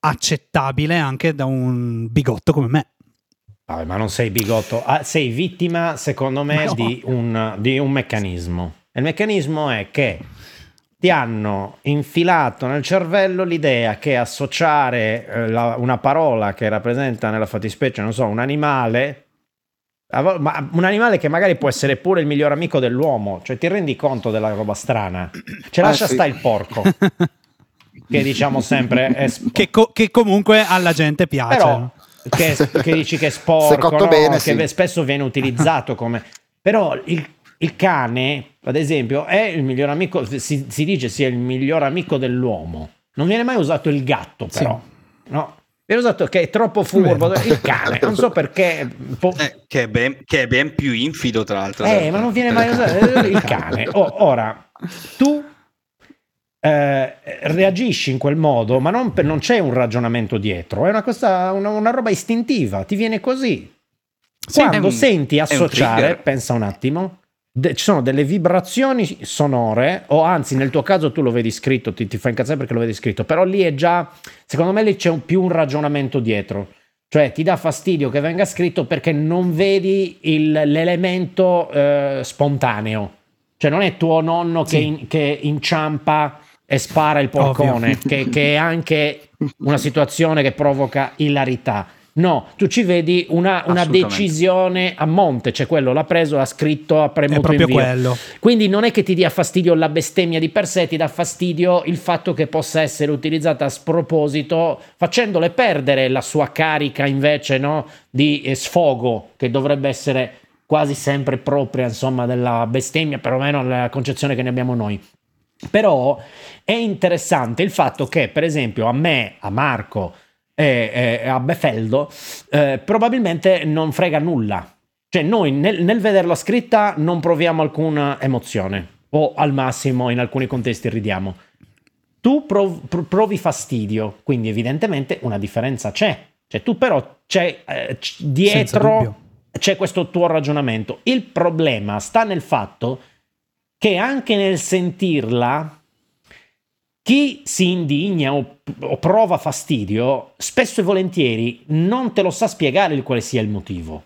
A: accettabile anche da un bigotto come me.
C: Vabbè, ma non sei bigotto, Ah, sei vittima, secondo me,
A: no.
C: di, un, di un meccanismo. Il meccanismo è che ti hanno infilato nel cervello l'idea che associare eh, la- una parola che rappresenta nella fattispecie, non so, un animale, ma un animale che magari può essere pure il miglior amico dell'uomo, cioè ti rendi conto della roba strana? Ce
F: Ah,
C: lascia
F: sì.
C: sta il porco, che diciamo sempre è
A: che, co- che comunque alla gente piace.
C: però che, che dici che è sporco, no?
F: bene,
C: che
F: sì.
C: spesso viene utilizzato come... Però il, il cane, ad esempio, è il miglior amico, si, si dice sia il miglior amico dell'uomo. Non viene mai usato il gatto, però. No? Viene usato che è troppo furbo, il cane, non so perché... po-
B: Eh, che, è ben, che è ben più infido, tra l'altro.
C: eh, ma non viene mai usato il cane. Oh, ora, tu eh, reagisci in quel modo, ma non, non c'è un ragionamento dietro, è una, cosa, una, una roba istintiva, ti viene così.
A: Sì,
C: Quando
B: un-
C: senti
B: un
C: associare, pensa un attimo, de- ci sono delle vibrazioni sonore, o anzi nel tuo caso tu lo vedi scritto, ti, ti fa incazzare perché lo vedi scritto, però lì è già, secondo me lì c'è un- più un ragionamento dietro. Cioè ti dà fastidio che venga scritto perché non vedi il- l'elemento eh, spontaneo. Cioè non è tuo nonno che,
A: Sì.
C: in- che inciampa e spara il porcone, che, che è anche una situazione che provoca ilarità. No, tu ci vedi una, una decisione a monte, cioè quello l'ha preso, ha scritto, ha premuto
A: È proprio
C: invio.
A: quello.
C: Quindi non è che ti dia fastidio la bestemmia di per sé, ti dà fastidio il fatto che possa essere utilizzata a sproposito, facendole perdere la sua carica invece no, di eh, sfogo, che dovrebbe essere quasi sempre propria insomma della bestemmia, perlomeno la concezione che ne abbiamo noi. Però è interessante il fatto che, per esempio, a me, a Marco e, e a Befeldo, eh, probabilmente non frega nulla. Cioè, noi nel, nel vederla scritta non proviamo alcuna emozione, o al massimo in alcuni contesti ridiamo. Tu prov- pr- provi fastidio, quindi evidentemente una differenza c'è. Cioè, tu però c'è eh, c- dietro c'è questo tuo ragionamento. Il problema sta nel fatto che anche nel sentirla, chi si indigna o, o prova fastidio, spesso e volentieri non te lo sa spiegare il quale sia il motivo.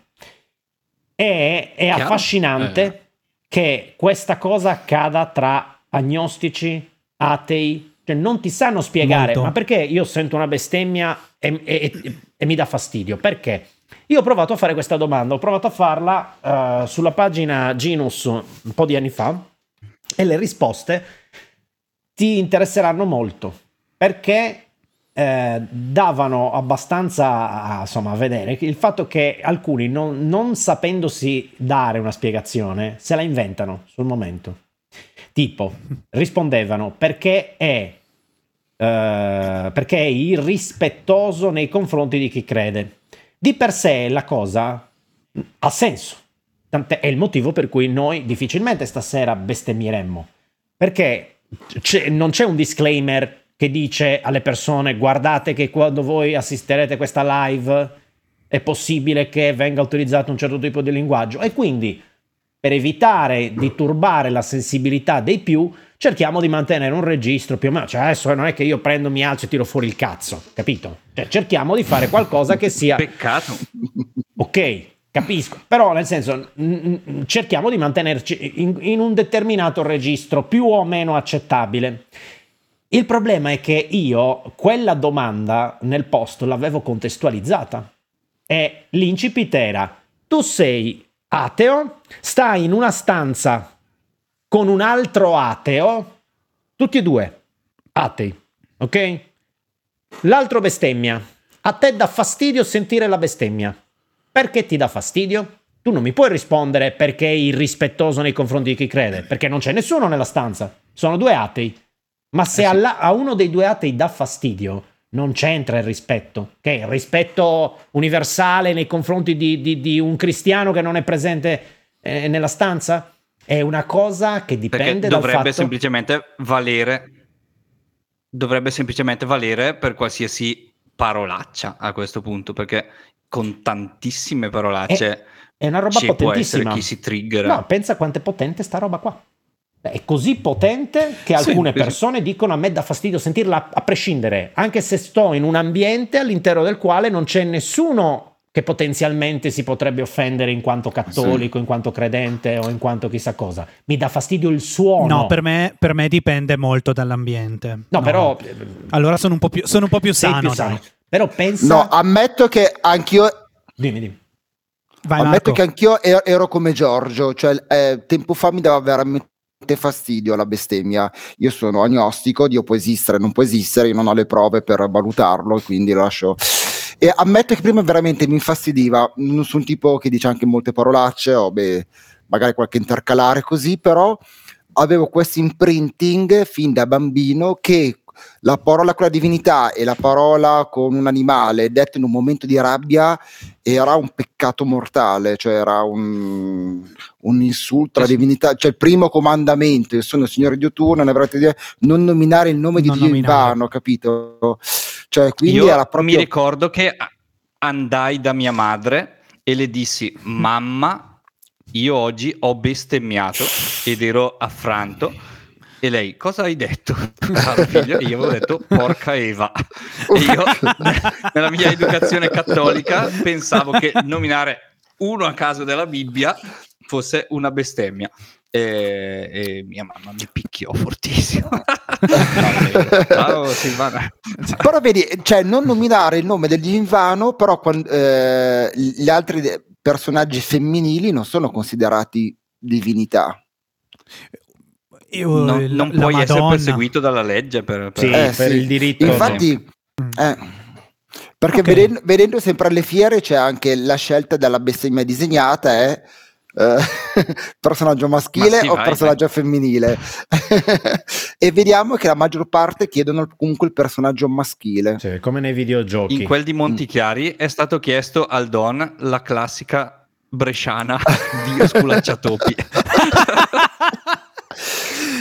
C: E è
B: Chiaro.
C: affascinante
B: Eh.
C: che questa cosa accada tra agnostici, atei, cioè non ti sanno spiegare,
A: Molto.
C: ma perché io sento una bestemmia e, e- e- e mi dà fastidio? Perché? Io ho provato a fare questa domanda, ho provato a farla eh, sulla pagina Genus un po' di anni fa e le risposte ti interesseranno molto perché eh, davano abbastanza insomma, a vedere il fatto che alcuni non, non sapendosi dare una spiegazione se la inventano sul momento. Tipo, rispondevano perché è, eh, perché è irrispettoso nei confronti di chi crede. Di per sé la cosa ha senso. Tant'è è il motivo per cui noi difficilmente stasera bestemmieremmo. Perché c'è- non c'è un disclaimer che dice alle persone guardate che quando voi assisterete a questa live è possibile che venga utilizzato un certo tipo di linguaggio e quindi per evitare di turbare la sensibilità dei più cerchiamo di mantenere un registro più o meno cioè adesso non è che io prendo mi alzo e tiro fuori il cazzo capito? Cioè, cerchiamo di fare qualcosa che sia
B: Peccato.
C: Ok, capisco, però nel senso cerchiamo di mantenerci in, in un determinato registro più o meno accettabile. Il problema è che io quella domanda nel post l'avevo contestualizzata e l'incipit era tu sei ateo, stai in una stanza con un altro ateo, tutti e due atei, ok? L'altro bestemmia. A te dà fastidio sentire la bestemmia. Perché ti dà fastidio? Tu non mi puoi rispondere perché è irrispettoso nei confronti di chi crede, perché non c'è nessuno nella stanza. Sono due atei. Ma se
B: Eh
C: alla- a uno dei due atei dà fastidio, non c'entra il rispetto. Che il rispetto universale nei confronti di, di- di un cristiano che non è presente eh, nella stanza? È una cosa che
B: Perché
C: dipende dal
B: dovrebbe
C: fatto...
B: semplicemente valere dovrebbe semplicemente valere per qualsiasi parolaccia a questo punto perché con tantissime parolacce
C: È una roba
B: ci può essere
C: potentissima.
B: chi si triggera
C: No, pensa quanto è potente sta roba qua. È così potente che
B: Sì,
C: alcune
B: sì.
C: persone dicono a me dà fastidio sentirla a prescindere, anche se sto in un ambiente all'interno del quale non c'è nessuno che potenzialmente si potrebbe offendere in quanto cattolico, in quanto credente o in quanto chissà cosa. Mi dà fastidio il suono.
A: No, per me, per me dipende molto dall'ambiente.
C: No, però...
A: Allora sono un po' più, sono un po' più sano.
C: più sano. Però pensa...
E: No, ammetto che anch'io
C: Dimmi, dimmi.
A: Vai,
E: Ammetto
A: Marco.
E: che anch'io ero, ero come Giorgio, cioè eh, tempo fa mi dava veramente fastidio la bestemmia. Io sono agnostico, Dio può esistere, non può esistere, io non ho le prove per valutarlo, quindi lo lascio. E ammetto che prima veramente mi infastidiva, non sono un tipo che dice anche molte parolacce, o beh, magari qualche intercalare così, però avevo questo imprinting fin da bambino che la parola con la divinità e la parola con un animale detta in un momento di rabbia era un peccato mortale, cioè era un, un insulto alla divinità, cioè il primo comandamento, io sono il Signore Dio tu, non avrete dire non nominare il nome di
A: Non
E: Dio in vano, capito? Cioè, quindi
B: Io
E: era proprio
B: mi ricordo che andai da mia madre e le dissi: Mamma, io oggi ho bestemmiato ed ero affranto. E lei, cosa hai detto? Caro figlio, e io avevo detto porca Eva. E io, nella mia educazione cattolica, pensavo che nominare uno a caso della Bibbia fosse una bestemmia. E, e mia mamma mi picchiò fortissimo. Ciao Silvana.
E: Però vedi, cioè non nominare il nome del Dio in vano, però quan- eh, gli altri personaggi femminili non sono considerati divinità.
A: Io,
B: non,
A: la-
B: non
A: la
B: puoi essere
A: Madonna.
B: perseguito dalla legge per, per-
C: Sì,
E: Eh,
C: per
E: sì.
C: il diritto.
E: Infatti,
A: Mm.
E: eh, perché
A: Ok.
E: vedendo, vedendo sempre alle fiere c'è anche la scelta della bestemmia disegnata è eh, personaggio maschile
B: Ma sì,
E: o
B: vai,
E: personaggio femminile e vediamo che la maggior parte chiedono comunque il personaggio maschile
C: Sì, come nei videogiochi.
B: in quel di Montichiari è stato chiesto al Don la classica bresciana di sculacciatopi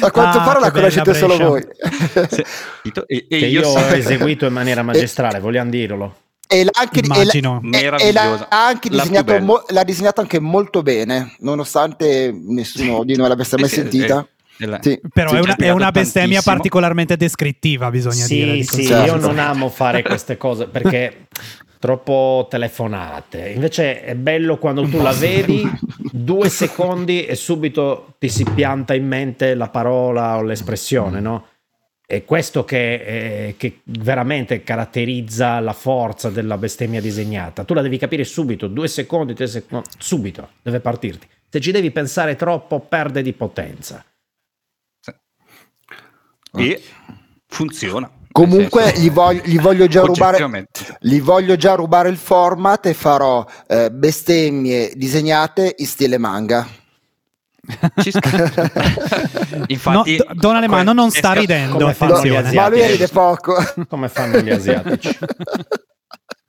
E: a quanto
A: Ah,
E: pare la conoscete solo voi
B: Sì. e, e
C: che
B: io,
C: io ho eseguito in maniera magistrale, vogliamo dirlo.
E: e l'ha anche, e l'ha-
A: Immagino.
E: e- e
B: Meravigliosa.
E: l'ha anche
B: La
E: disegnato, mo- l'ha disegnato anche molto bene nonostante nessuno di noi l'abbia mai sentita
B: la-
E: Sì.
A: Però è, una, è una bestemmia
B: tantissimo.
A: particolarmente descrittiva, bisogna dire.
C: Sì,
A: di
C: sì, io non amo fare queste cose perché troppo telefonate. Invece è bello quando tu la vedi due secondi e subito ti si pianta in mente la parola o l'espressione, no? È questo che, eh, che veramente caratterizza la forza della bestemmia disegnata. Tu la devi capire subito, due secondi, tre secondi, subito, deve partirti. Se ci devi pensare troppo, perde di potenza.
B: e funziona
E: Comunque gli voglio, gli voglio già rubare gli voglio già rubare il format e farò eh, bestemmie disegnate in stile manga.
B: Infatti
A: No, Do- Don Alemanno non sta
B: esca-
A: ridendo.
E: Ma lui ride poco.
C: Come fanno gli asiatici?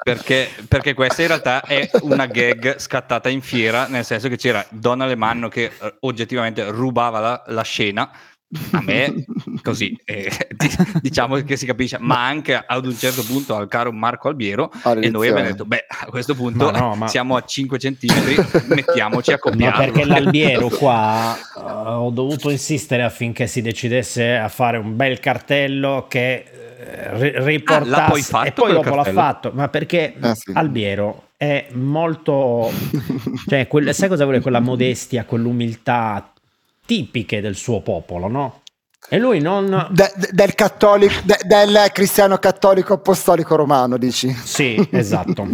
B: perché, perché questa in realtà è una gag scattata in fiera, nel senso che c'era Don Alemanno che eh, oggettivamente rubava la, la scena. A me così, eh, di- diciamo che si capisce, ma anche ad un certo punto al caro Marco Albiero. E noi abbiamo detto: Beh, a questo punto
C: Ma no, ma-
B: siamo a 5 centimetri, mettiamoci a
C: Ma
B: copiarlo.
C: perché l'albiero qua eh, ho dovuto insistere affinché si decidesse a fare un bel cartello che ri- riportasse
B: Ah, l'ha poi fatto
C: e poi dopo l'ha
B: cartello?
C: fatto, ma perché
E: Ah, sì.
C: Albiero è molto cioè quel- sai cosa vuole quella modestia, quell'umiltà tipiche del suo popolo, no? E lui non
E: De- de- del, cattolico, de- del cristiano cattolico apostolico romano, dici?
C: Sì, esatto.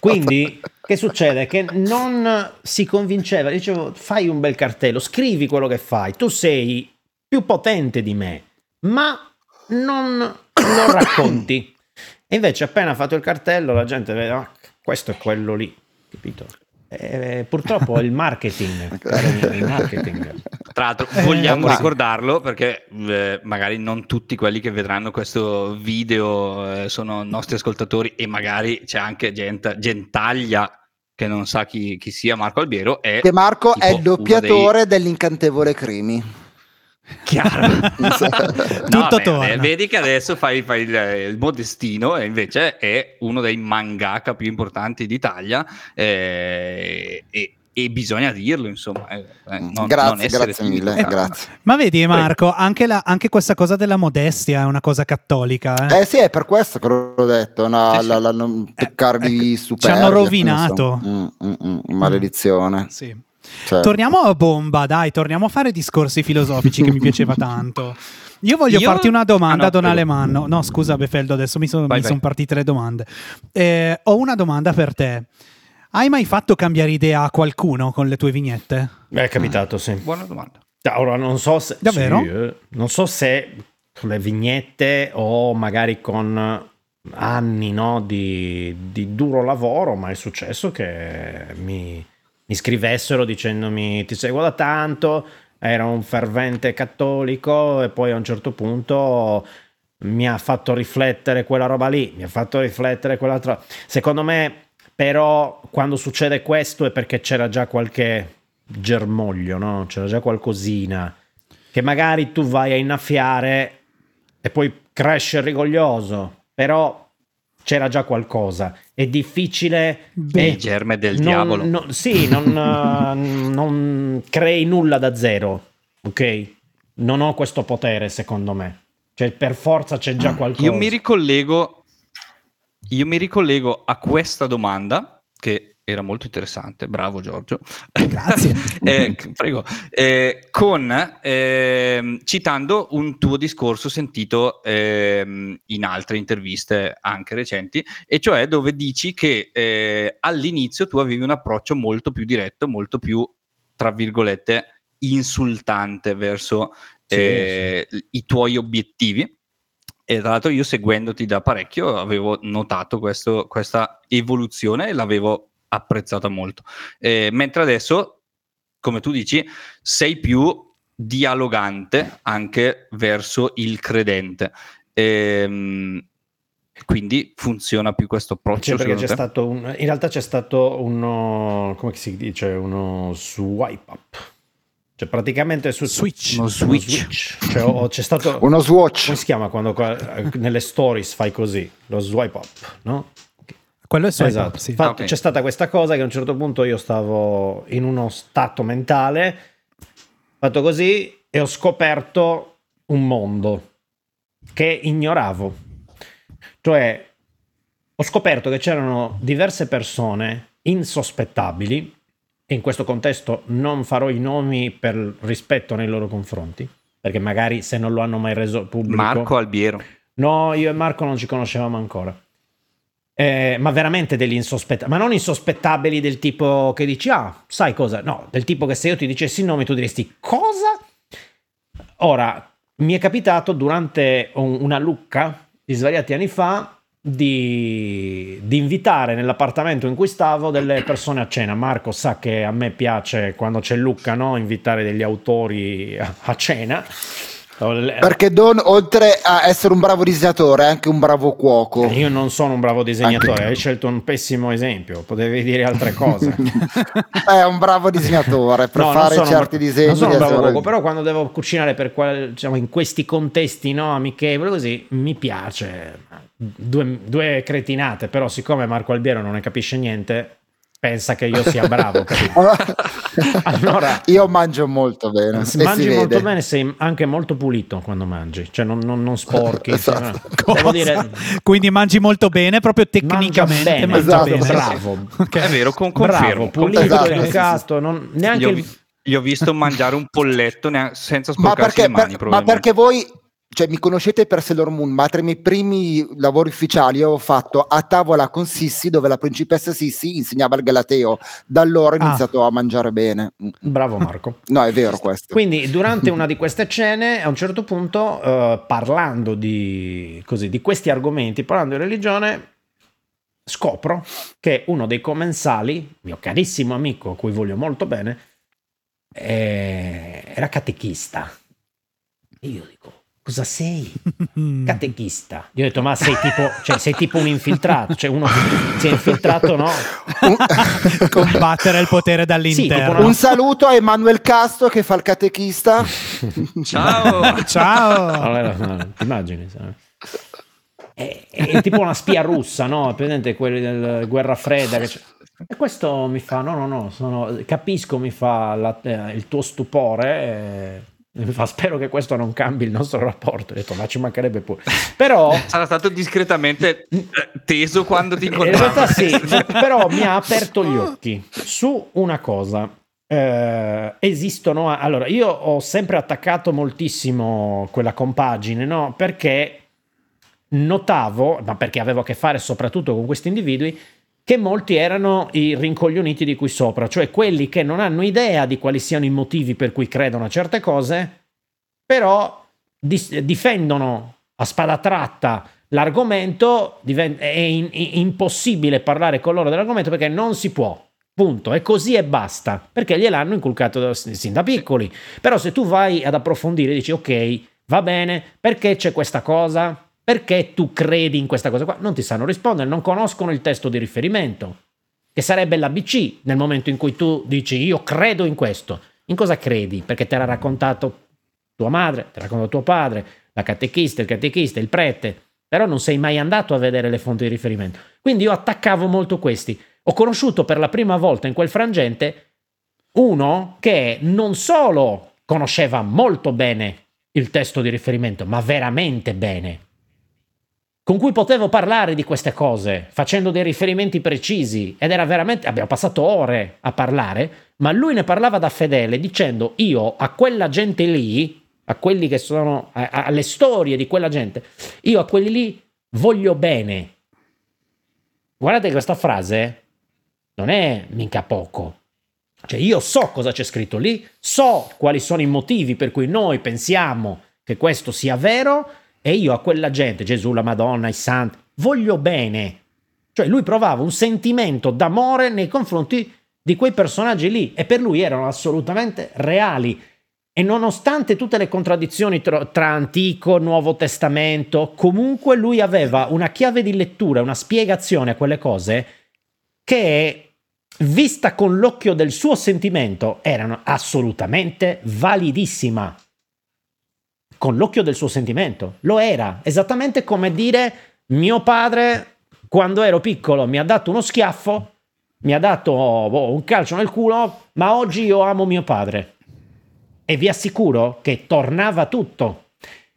C: Quindi, che succede? Che non si convinceva, dicevo, fai un bel cartello, scrivi quello che fai, tu sei più potente di me, ma non lo racconti. E invece appena fatto il cartello la gente vede, "Ah, questo è quello lì, capito? E, purtroppo è il marketing, il marketing.
B: Tra l'altro,
A: Eh,
B: vogliamo
E: ma-
B: ricordarlo perché eh, magari non tutti quelli che vedranno questo video eh, sono nostri ascoltatori e magari c'è anche gente, gentaglia che non sa chi, chi sia Marco Albiero. È
E: Che Marco è il doppiatore dell'incantevole Crimi.
B: Chiaro.
A: Tutto
B: beh,
A: torna.
B: eh, vedi che adesso fai, fai il, il modestino e invece è uno dei mangaka più importanti d'Italia eh, e e bisogna dirlo, insomma. eh, eh, non- non
D: grazie,
B: essere
D: grazie mille, grazie.
A: Ma vedi Marco, anche, la- anche questa cosa della modestia è una cosa cattolica. Eh?
D: Eh sì, è per questo che l'ho detto, no,
B: Sì,
D: la, la- non peccare
A: Eh,
D: di superbia.
A: ci hanno rovinato.
D: Mm, mm, mm, maledizione.
A: Sì.
D: Cioè,
A: Torniamo a bomba, dai, torniamo a fare discorsi filosofici che mi piaceva tanto. Io voglio
B: Io-
A: farti una domanda,
B: Ah, no,
A: Don. Alemanno. No, scusa, Befeldo, adesso mi sono
B: vai.
A: partite le domande. Eh, ho una domanda per te. Hai mai fatto cambiare idea a qualcuno con le tue vignette?
C: Beh, è capitato, sì.
B: Buona domanda.
C: Ora non so se.
A: Davvero?
C: sì, eh, non so se con le vignette o magari con anni no, di, di duro lavoro, ma è successo che mi, mi scrivessero dicendomi ti seguo da tanto, era un fervente cattolico e poi a un certo punto mi ha fatto riflettere quella roba lì, mi ha fatto riflettere quell'altra. Secondo me, però, quando succede questo è perché c'era già qualche germoglio, no? C'era già qualcosina che magari tu vai a innaffiare e poi cresce rigoglioso, però c'era già qualcosa. È difficile.
A: Beh,
B: Il germe del
C: non-
B: diavolo.
C: non- sì, non, eh, non crei nulla da zero, ok? Non ho questo potere, secondo me. Cioè, per forza c'è già qualcosa.
B: Io mi ricollego, io mi ricollego a questa domanda che era molto interessante, bravo Giorgio.
A: Grazie.
B: Eh, prego. Eh, con ehm, citando un tuo discorso sentito ehm, in altre interviste anche recenti, e cioè dove dici che eh, all'inizio tu avevi un approccio molto più diretto, molto più tra virgolette insultante verso
C: Sì,
B: eh, i tuoi obiettivi. E tra l'altro io seguendoti da parecchio avevo notato questo- questa evoluzione e l'avevo apprezzata molto. Eh, mentre adesso, come tu dici, sei più dialogante anche verso il credente. Ehm, quindi funziona più questo approccio.
C: Cioè, perché c'è stato un, in realtà c'è stato uno, come si dice, uno swipe up. Cioè, praticamente su
A: Switch.
B: Uno
C: uno
B: switch.
C: Cioè, o- c'è stato,
D: Uno swatch.
C: come si chiama quando qua- nelle stories fai così? Lo swipe up, no?
A: Quello è swipe
C: Esatto.
A: sì.
C: Infatti,
B: Ah, ok.
C: C'è stata questa cosa che a un certo punto io stavo in uno stato mentale, fatto così e ho scoperto un mondo che ignoravo. Cioè, ho scoperto che c'erano diverse persone insospettabili, e in questo contesto non farò i nomi per rispetto nei loro confronti, perché magari se non lo hanno mai reso pubblico...
B: Marco Albiero.
C: No, io e Marco non ci conoscevamo ancora. Eh, ma veramente degli insospettabili, ma non insospettabili del tipo che dici, ah, sai cosa? No, del tipo che se io ti dicessi il nome tu diresti cosa? Ora, mi è capitato durante un- una lucca di svariati anni fa di, di invitare nell'appartamento in cui stavo delle persone a cena. Marco sa che a me piace quando c'è lucca, no? Invitare degli autori a, a cena.
D: Perché Don, oltre a essere un bravo disegnatore, è anche un bravo cuoco.
C: Eh, Io non sono un bravo disegnatore, hai scelto un pessimo esempio, potevi dire altre cose.
D: È un bravo disegnatore per
C: No,
D: fare
C: sono un-
D: certi disegni.
C: Non sono un bravo cuoco, però quando devo cucinare per qual- diciamo, in questi contesti no, amichevoli così, mi piace. Due, due cretinate, però siccome Marco Albiero non ne capisce niente, pensa che io sia bravo. Allora-
D: Io mangio molto bene.
C: mangi molto
D: vede.
C: bene, sei anche molto pulito quando mangi, cioè non, non- non sporchi.
D: Esatto.
C: cioè, dire,
A: Quindi mangi molto bene, proprio tecnicamente
C: bene,
A: mangia
D: esatto,
A: bene.
C: bravo.
A: Ok.
B: È vero, con,
C: bravo,
B: confermo.
C: pulito,
D: Esatto,
C: educato, non- neanche
B: Gli ho, vi- gli ho visto mangiare un polletto neanche- senza
D: Ma
B: sporcarsi
D: perché,
B: le mani,
D: per- ma perché voi cioè, mi conoscete per Sailor Moon, ma tra i miei primi lavori ufficiali ho fatto a tavola con Sissi, dove la principessa Sissi insegnava il Galateo. Da allora ho
A: Ah.
D: iniziato a mangiare bene. Mm.
C: Bravo Marco.
D: No, è vero questo.
C: Quindi durante una di queste cene, a un certo punto, eh, parlando di, così, di questi argomenti, parlando di religione, scopro che uno dei commensali, mio carissimo amico a cui voglio molto bene, eh, era catechista. E io dico, cosa sei? Catechista. Io ho detto, ma sei tipo, cioè, sei tipo un infiltrato, cioè uno che si è infiltrato, no?
A: Combattere il potere dall'interno.
C: tipo
D: Un saluto a Emanuel Castro che fa il catechista.
B: Ciao!
A: Ciao!
C: Allora, no, immagini? sai? È, è tipo una spia russa, no? Presente quelli del guerra fredda. Che c'è- E questo mi fa, no, no, no, sono- capisco, mi fa la- eh, il tuo stupore, eh, fa, spero che questo non cambi il nostro rapporto. Ho detto, ma ci mancherebbe pure. Però...
B: Sarà stato discretamente eh, teso quando ti
C: In
B: incontravo.
C: realtà sì, però mi ha aperto gli occhi su una cosa. Eh, esistono, allora io ho sempre attaccato moltissimo quella compagine, no? Perché notavo, ma perché avevo a che fare soprattutto con questi individui, che molti erano i rincoglioniti di qui sopra, cioè quelli che non hanno idea di quali siano i motivi per cui credono a certe cose, però difendono a spada tratta l'argomento, è impossibile parlare con loro dell'argomento perché non si può. Punto. E così e basta. Perché gliel'hanno inculcato sin da piccoli. Però se tu vai ad approfondire, dici ok, va bene, perché c'è questa cosa? Perché tu credi in questa cosa qua? Non ti sanno rispondere, non conoscono il testo di riferimento, che sarebbe l'ABC nel momento in cui tu dici io credo in questo. In cosa credi? Perché te l'ha raccontato tua madre, te l'ha raccontato tuo padre, la catechista, il catechista, il prete, però non sei mai andato a vedere le fonti di riferimento. Quindi io attaccavo molto questi. Ho conosciuto per la prima volta in quel frangente uno che non solo conosceva molto bene il testo di riferimento, ma veramente bene, con cui potevo parlare di queste cose, facendo dei riferimenti precisi, ed era veramente, abbiamo passato ore a parlare, ma lui ne parlava da fedele dicendo io a quella gente lì, a quelli che sono, a- a- alle storie di quella gente, io a quelli lì voglio bene. Guardate questa frase non è mica poco. Cioè io so cosa c'è scritto lì, so quali sono i motivi per cui noi pensiamo che questo sia vero e io a quella gente, Gesù, la Madonna, i santi, voglio bene. Cioè lui provava un sentimento d'amore nei confronti di quei personaggi lì e per lui erano assolutamente reali. E nonostante tutte le contraddizioni tra, tra Antico e Nuovo Testamento, comunque lui aveva una chiave di lettura, una spiegazione a quelle cose che, vista con l'occhio del suo sentimento, erano assolutamente validissima. Con l'occhio del suo sentimento. Lo era. Esattamente come dire mio padre, quando ero piccolo, mi ha dato uno schiaffo, mi ha dato boh, un calcio nel culo, ma oggi io amo mio padre. E vi assicuro che tornava tutto.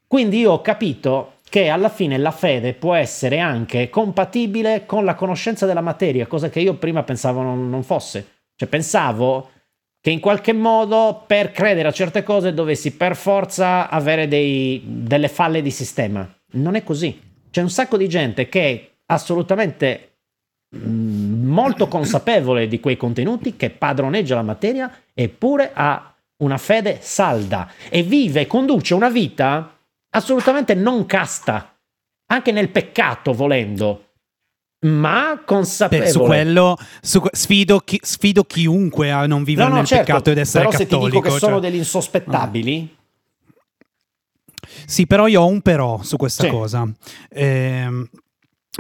C: Quindi io ho capito che alla fine la fede può essere anche compatibile con la conoscenza della materia, cosa che io prima pensavo non, non fosse. Cioè pensavo che in qualche modo per credere a certe cose dovessi per forza avere dei- delle falle di sistema. Non è così. C'è un sacco di gente che è assolutamente mm, molto consapevole di quei contenuti, che padroneggia la materia, eppure ha una fede salda e vive e conduce una vita assolutamente non casta, anche nel peccato volendo, ma
A: Beh,
C: consapevole.
A: su quello su sfido, chi- sfido chiunque a non vivere
C: No, no,
A: nel
C: certo,
A: peccato ed essere
C: però se ti
A: cattolico.
C: dico che sono
A: cioè.
C: degli insospettabili,
A: Sì, però io ho un però su questa
C: Sì.
A: cosa. Ehm,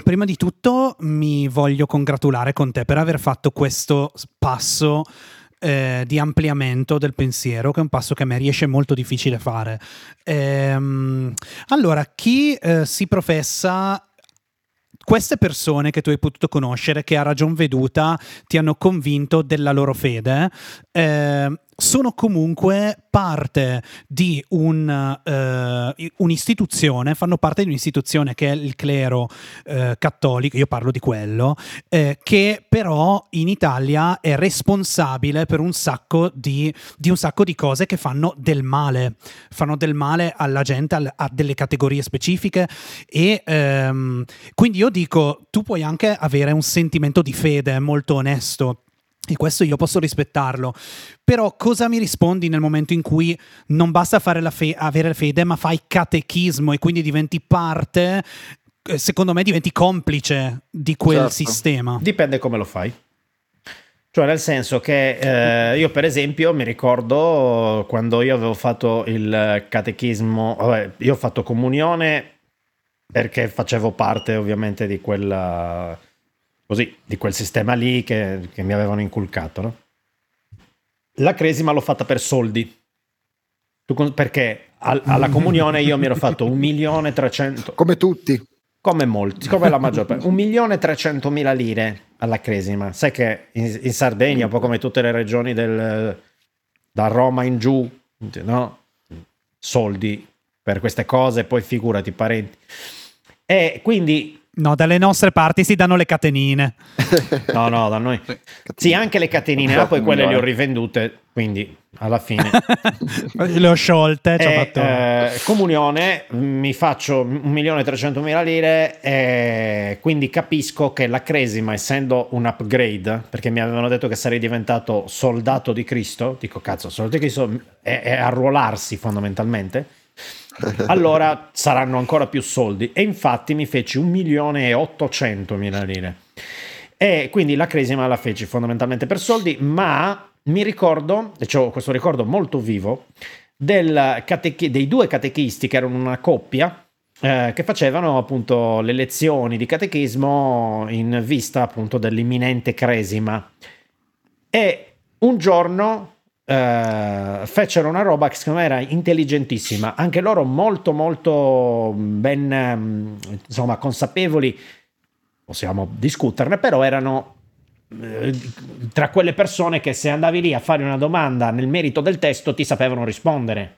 A: prima di tutto mi voglio congratulare con te per aver fatto questo passo eh, di ampliamento del pensiero, che è un passo che a me riesce molto difficile fare. Ehm, allora, chi eh, si professa queste persone che tu hai potuto conoscere, che a ragion veduta ti hanno convinto della loro fede, eh, sono comunque parte di un, eh, un'istituzione, fanno parte di un'istituzione che è il clero eh, cattolico, io parlo di quello, eh, che però in Italia è responsabile per un sacco di, di un sacco di cose che fanno del male, fanno del male alla gente, al- a delle categorie specifiche e ehm, quindi io dico, tu puoi anche avere un sentimento di fede molto onesto. E questo io posso rispettarlo. Però cosa mi rispondi nel momento in cui non basta fare la fe- avere fede, ma fai catechismo e quindi diventi parte, eh, secondo me diventi complice di quel
B: Certo.
A: sistema.
C: dipende come lo fai. Cioè, nel senso che eh, io, per esempio, mi ricordo quando io avevo fatto il catechismo, vabbè, io ho fatto comunione perché facevo parte ovviamente di quella così, di quel sistema lì che, che mi avevano inculcato, no? La cresima l'ho fatta per soldi. Tu perché al- alla comunione io mi ero fatto un milione e trecento
E: Come tutti.
C: come molti, come la maggior parte, 1.300.000 lire alla Cresima. Sai che in, in Sardegna, un po' come tutte le regioni del, da Roma in giù, no? soldi per queste cose, poi figurati parenti. E quindi
A: No, dalle nostre parti si danno le catenine.
C: No, no, da noi. Sì, anche le catenine, ma poi quelle le ho rivendute, quindi alla fine.
A: le ho sciolte.
C: E,
A: fatto-
C: eh, comunione, mi faccio 1.300.000 lire e quindi capisco che la Cresima, essendo un upgrade, perché mi avevano detto che sarei diventato soldato di Cristo, dico cazzo, soldato di Cristo è, è arruolarsi fondamentalmente, allora saranno ancora più soldi. E infatti mi feci 1.800.000 lire. E quindi la Cresima la feci fondamentalmente per soldi, ma mi ricordo, e ho questo ricordo molto vivo, catechi- dei due catechisti che erano una coppia eh, che facevano appunto le lezioni di catechismo in vista appunto dell'imminente Cresima. E un giorno eh, fecero una roba che secondo me era intelligentissima, anche loro molto molto ben ehm, insomma consapevoli, possiamo discuterne, però erano eh, tra quelle persone che se andavi lì a fare una domanda nel merito del testo ti sapevano rispondere.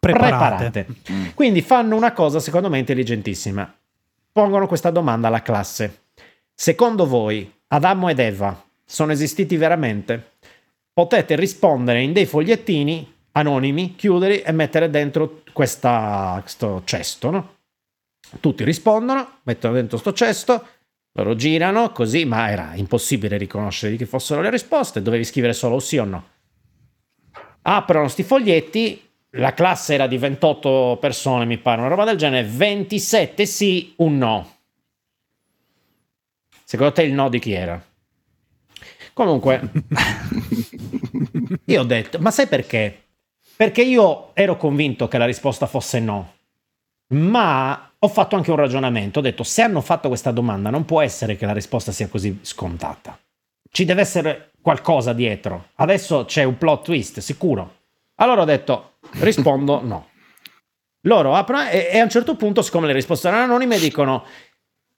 A: preparate.
C: Quindi fanno una cosa secondo me intelligentissima. Pongono questa domanda alla classe. Secondo voi Adamo ed Eva sono esistiti veramente? Potete rispondere in dei fogliettini anonimi, chiuderli e mettere dentro questa, questo cesto, no? Tutti rispondono, mettono dentro sto cesto, loro girano così, ma era impossibile riconoscere che fossero le risposte, dovevi scrivere solo sì o no. Aprono sti foglietti, la classe era di 28 persone, mi pare, una roba del genere, 27 sì, un no. Secondo te il no di chi era? Comunque, io ho detto, ma sai perché? Perché io ero convinto che la risposta fosse no, ma ho fatto anche un ragionamento. Ho detto, se hanno fatto questa domanda, non può essere che la risposta sia così scontata. Ci deve essere qualcosa dietro. Adesso c'è un plot twist, sicuro. Allora ho detto, rispondo no. Loro aprono e, e a un certo punto, siccome le risposte erano anonime, dicono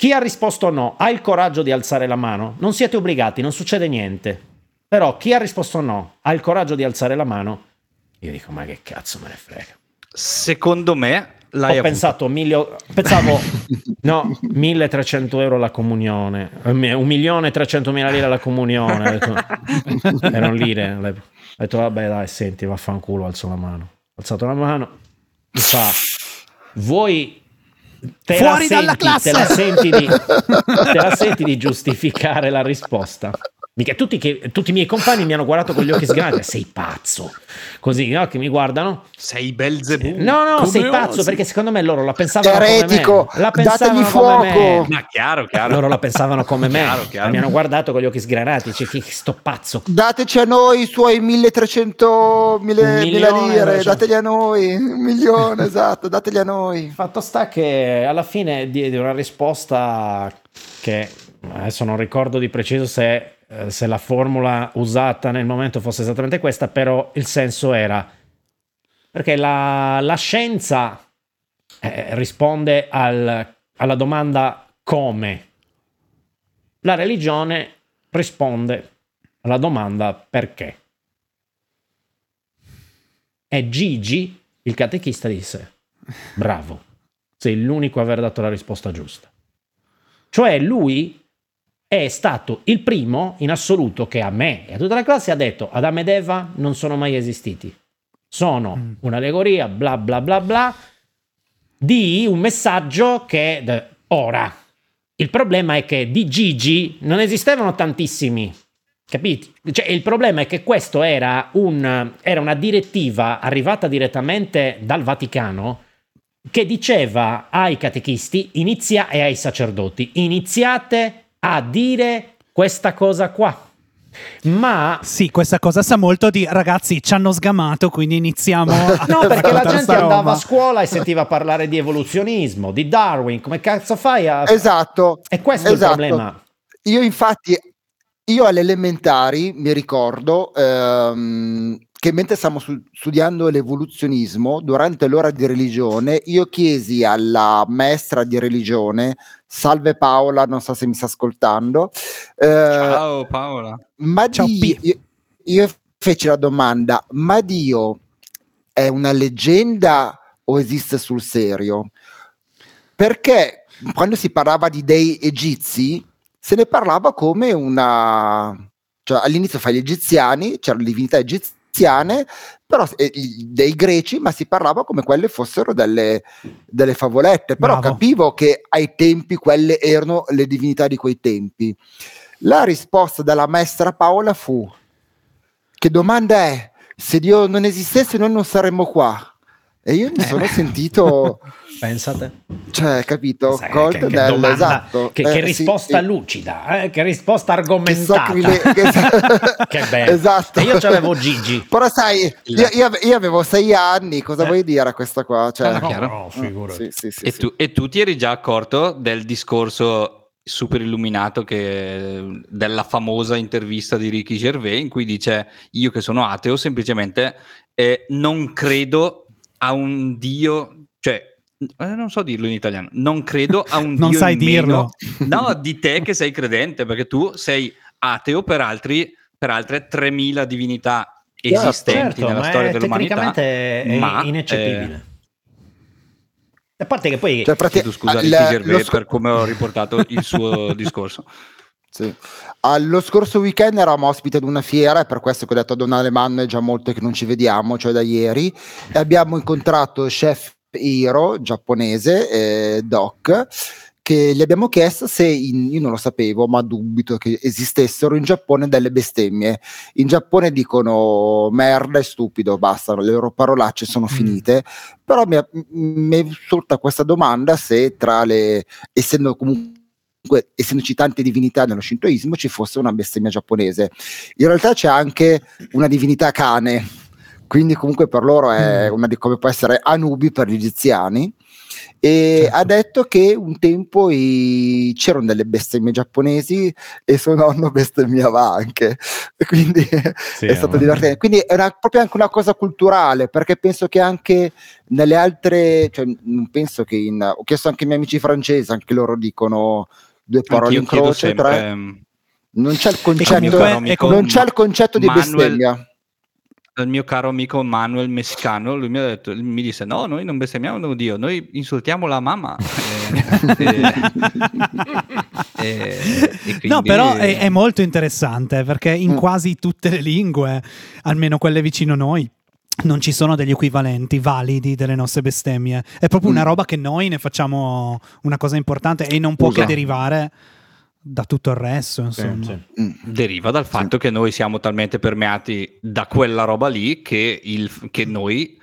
C: chi ha risposto no ha il coraggio di alzare la mano. Non siete obbligati, non succede niente. Però chi ha risposto no ha il coraggio di alzare la mano. Io dico, ma che cazzo me ne frega.
B: Secondo me l'hai
C: Ho pensato, milio- pensavo, no, 1300 euro la comunione, eh, mi- un milione e 300 mila lire la comunione. Ho detto- erano lire. Ho detto, vabbè, dai, senti, vaffanculo, alzo la mano. Ho alzato la mano, mi fa, vuoi te
A: Fuori
C: la
A: dalla
C: senti-
A: classe!
C: Te la, senti di, te la senti di giustificare la risposta? Mica tutti, che- tutti i miei compagni mi hanno guardato con gli occhi sgranati, sei pazzo. Così, no, che mi guardano.
B: Sei Belzebù.
C: No, no,
B: Come
C: sei pazzo
B: osi?
C: perché secondo me loro la pensavano
E: Eretico,
C: come me. La pensavano come
E: fuoco.
C: me.
B: Ma chiaro, chiaro.
C: Loro la pensavano come me.
B: Chiaro, chiaro.
C: Mi hanno guardato con gli occhi sgranati. Cioè, chi sto pazzo.
E: Dateci a noi i suoi 1300 mille,
C: milione,
E: lire,
C: cioè.
E: dateli a noi, un milione, esatto, dateli a noi.
C: Fatto sta che alla fine diedi una risposta che adesso non ricordo di preciso se, eh, se la formula usata nel momento fosse esattamente questa, però il senso era perché la, la scienza eh, risponde al- alla domanda come, la religione risponde alla domanda perché. E Gigi, il catechista, disse: Bravo, sei l'unico a aver dato la risposta giusta. Cioè, lui è stato il primo in assoluto che a me e a tutta la classe ha detto: Adamo ed Eva non sono mai esistiti. Sono
A: Mm.
C: un'allegoria, bla bla bla bla, di un messaggio che d- ora. Il problema è che di Gigi non esistevano tantissimi. Capiti? Cioè, il problema è che questo era, un, era una direttiva arrivata direttamente dal Vaticano che diceva ai catechisti inizia, e ai sacerdoti iniziate a dire questa cosa qua. Ma
A: Sì, questa cosa sa molto di ragazzi, ci hanno sgamato, quindi iniziamo a
C: No, perché la gente andava a scuola e sentiva parlare di evoluzionismo, di Darwin, come cazzo fai a...
E: Esatto.
C: E questo è il
E: esatto.
C: problema.
E: Io infatti, io alle elementari mi ricordo, ehm, che mentre stiamo su- studiando l'evoluzionismo, durante l'ora di religione, io chiesi alla maestra di religione, salve Paola, non so se mi sta ascoltando, eh,
B: Ciao Paola.
E: ma
A: Ciao,
E: Dio, io, io feci la domanda, ma Dio è una leggenda o esiste sul serio? Perché quando si parlava di dei egizi, se ne parlava come una... Cioè, all'inizio fra gli egiziani c'erano divinità egiziane, però eh, dei greci, ma si parlava come quelle fossero delle, delle favolette. Però
A: Bravo.
E: capivo che ai tempi quelle erano le divinità di quei tempi. La risposta della maestra Paola fu: Che domanda è? Se Dio non esistesse, noi non saremmo qua. E io mi sono sentito,
C: Pensate.
E: cioè, capito?
C: Sai,
E: Colto
C: che, che
E: nel-
C: domanda,
E: esatto.
C: che,
E: Eh,
C: che
E: sì,
C: risposta
E: sì.
C: lucida, eh, che risposta
E: Che
C: argomentata.
E: sacrile- che-
C: Che bello.
E: Esatto.
C: E io c'avevo Gigi.
E: Però sai, io, io io avevo sei anni, cosa
C: Eh.
E: vuoi dire a questa qua? Cioè,
B: Ah,
C: No,
B: chiaro.
C: no, figurati.
E: sì, sì, sì,
B: E,
E: sì.
B: tu, e tu ti eri già accorto del discorso super illuminato che, della famosa intervista di Ricky Gervais in cui dice io che sono ateo semplicemente eh, non credo a un dio, eh, non so dirlo in italiano, non credo a un
A: Non
B: dio
A: sai
B: in meno-
A: dirlo.
B: no, di te che sei credente perché tu sei ateo per, altri, per altre 3000 divinità esistenti
C: Certo,
B: nella storia dell'umanità
C: tecnicamente è
B: ma,
C: ineccepibile. A parte che poi
E: Cioè, prati-
B: Chiedo scusa
E: ah, la-
B: Gervais
E: sc-
B: per come ho riportato il suo discorso.
E: Sì. Allo scorso weekend eravamo ospiti ad una fiera, è per questo che ho detto a Don Alemanno è già molto che non ci vediamo, cioè da ieri, e abbiamo incontrato chef Hiro, giapponese, eh, Doc, che gli abbiamo chiesto se, in- io non lo sapevo, ma dubito che esistessero in Giappone delle bestemmie. In Giappone dicono merda e stupido, basta, le loro parolacce sono finite, però mi, è- mi è sorta questa domanda se tra le, essendo comunque comunque, essendoci tante divinità nello shintoismo, ci fosse una bestemmia giapponese. In realtà c'è anche una divinità cane, quindi comunque per loro è
A: Mm.
E: una di come può essere Anubi per gli egiziani. E
A: Certo.
E: ha detto che un tempo i- c'erano delle bestemmie giapponesi e suo nonno bestemmiava anche, quindi
C: Sì,
E: è stato
C: ma-
E: divertente. Quindi è una- proprio anche una cosa culturale, perché penso che anche nelle altre, cioè non penso che in, ho chiesto anche ai miei amici francesi, anche loro dicono due parole in croce,
B: sempre,
E: tre.
B: ehm,
E: Non c'è il
A: E
E: concetto,
A: comunque- com-
E: non c'è il concetto di
B: Manuel-
E: bestemmia.
B: Al mio caro amico Manuel Messicano, lui mi ha detto, mi disse: No, noi non bestemmiamo Dio, noi insultiamo la mamma. Eh, eh, e- e
A: No,
B: quindi-
A: però è, è molto interessante perché in
E: Mm.
A: quasi tutte le lingue, almeno quelle vicino a noi, non ci sono degli equivalenti validi delle nostre bestemmie. È proprio una
E: Mm.
A: roba che noi ne facciamo una cosa importante e non può
E: Usa.
A: che derivare da tutto il resto,
C: Sì,
A: insomma.
C: sì.
E: Mm.
B: deriva dal fatto che noi siamo talmente permeati da quella roba lì che, il- che noi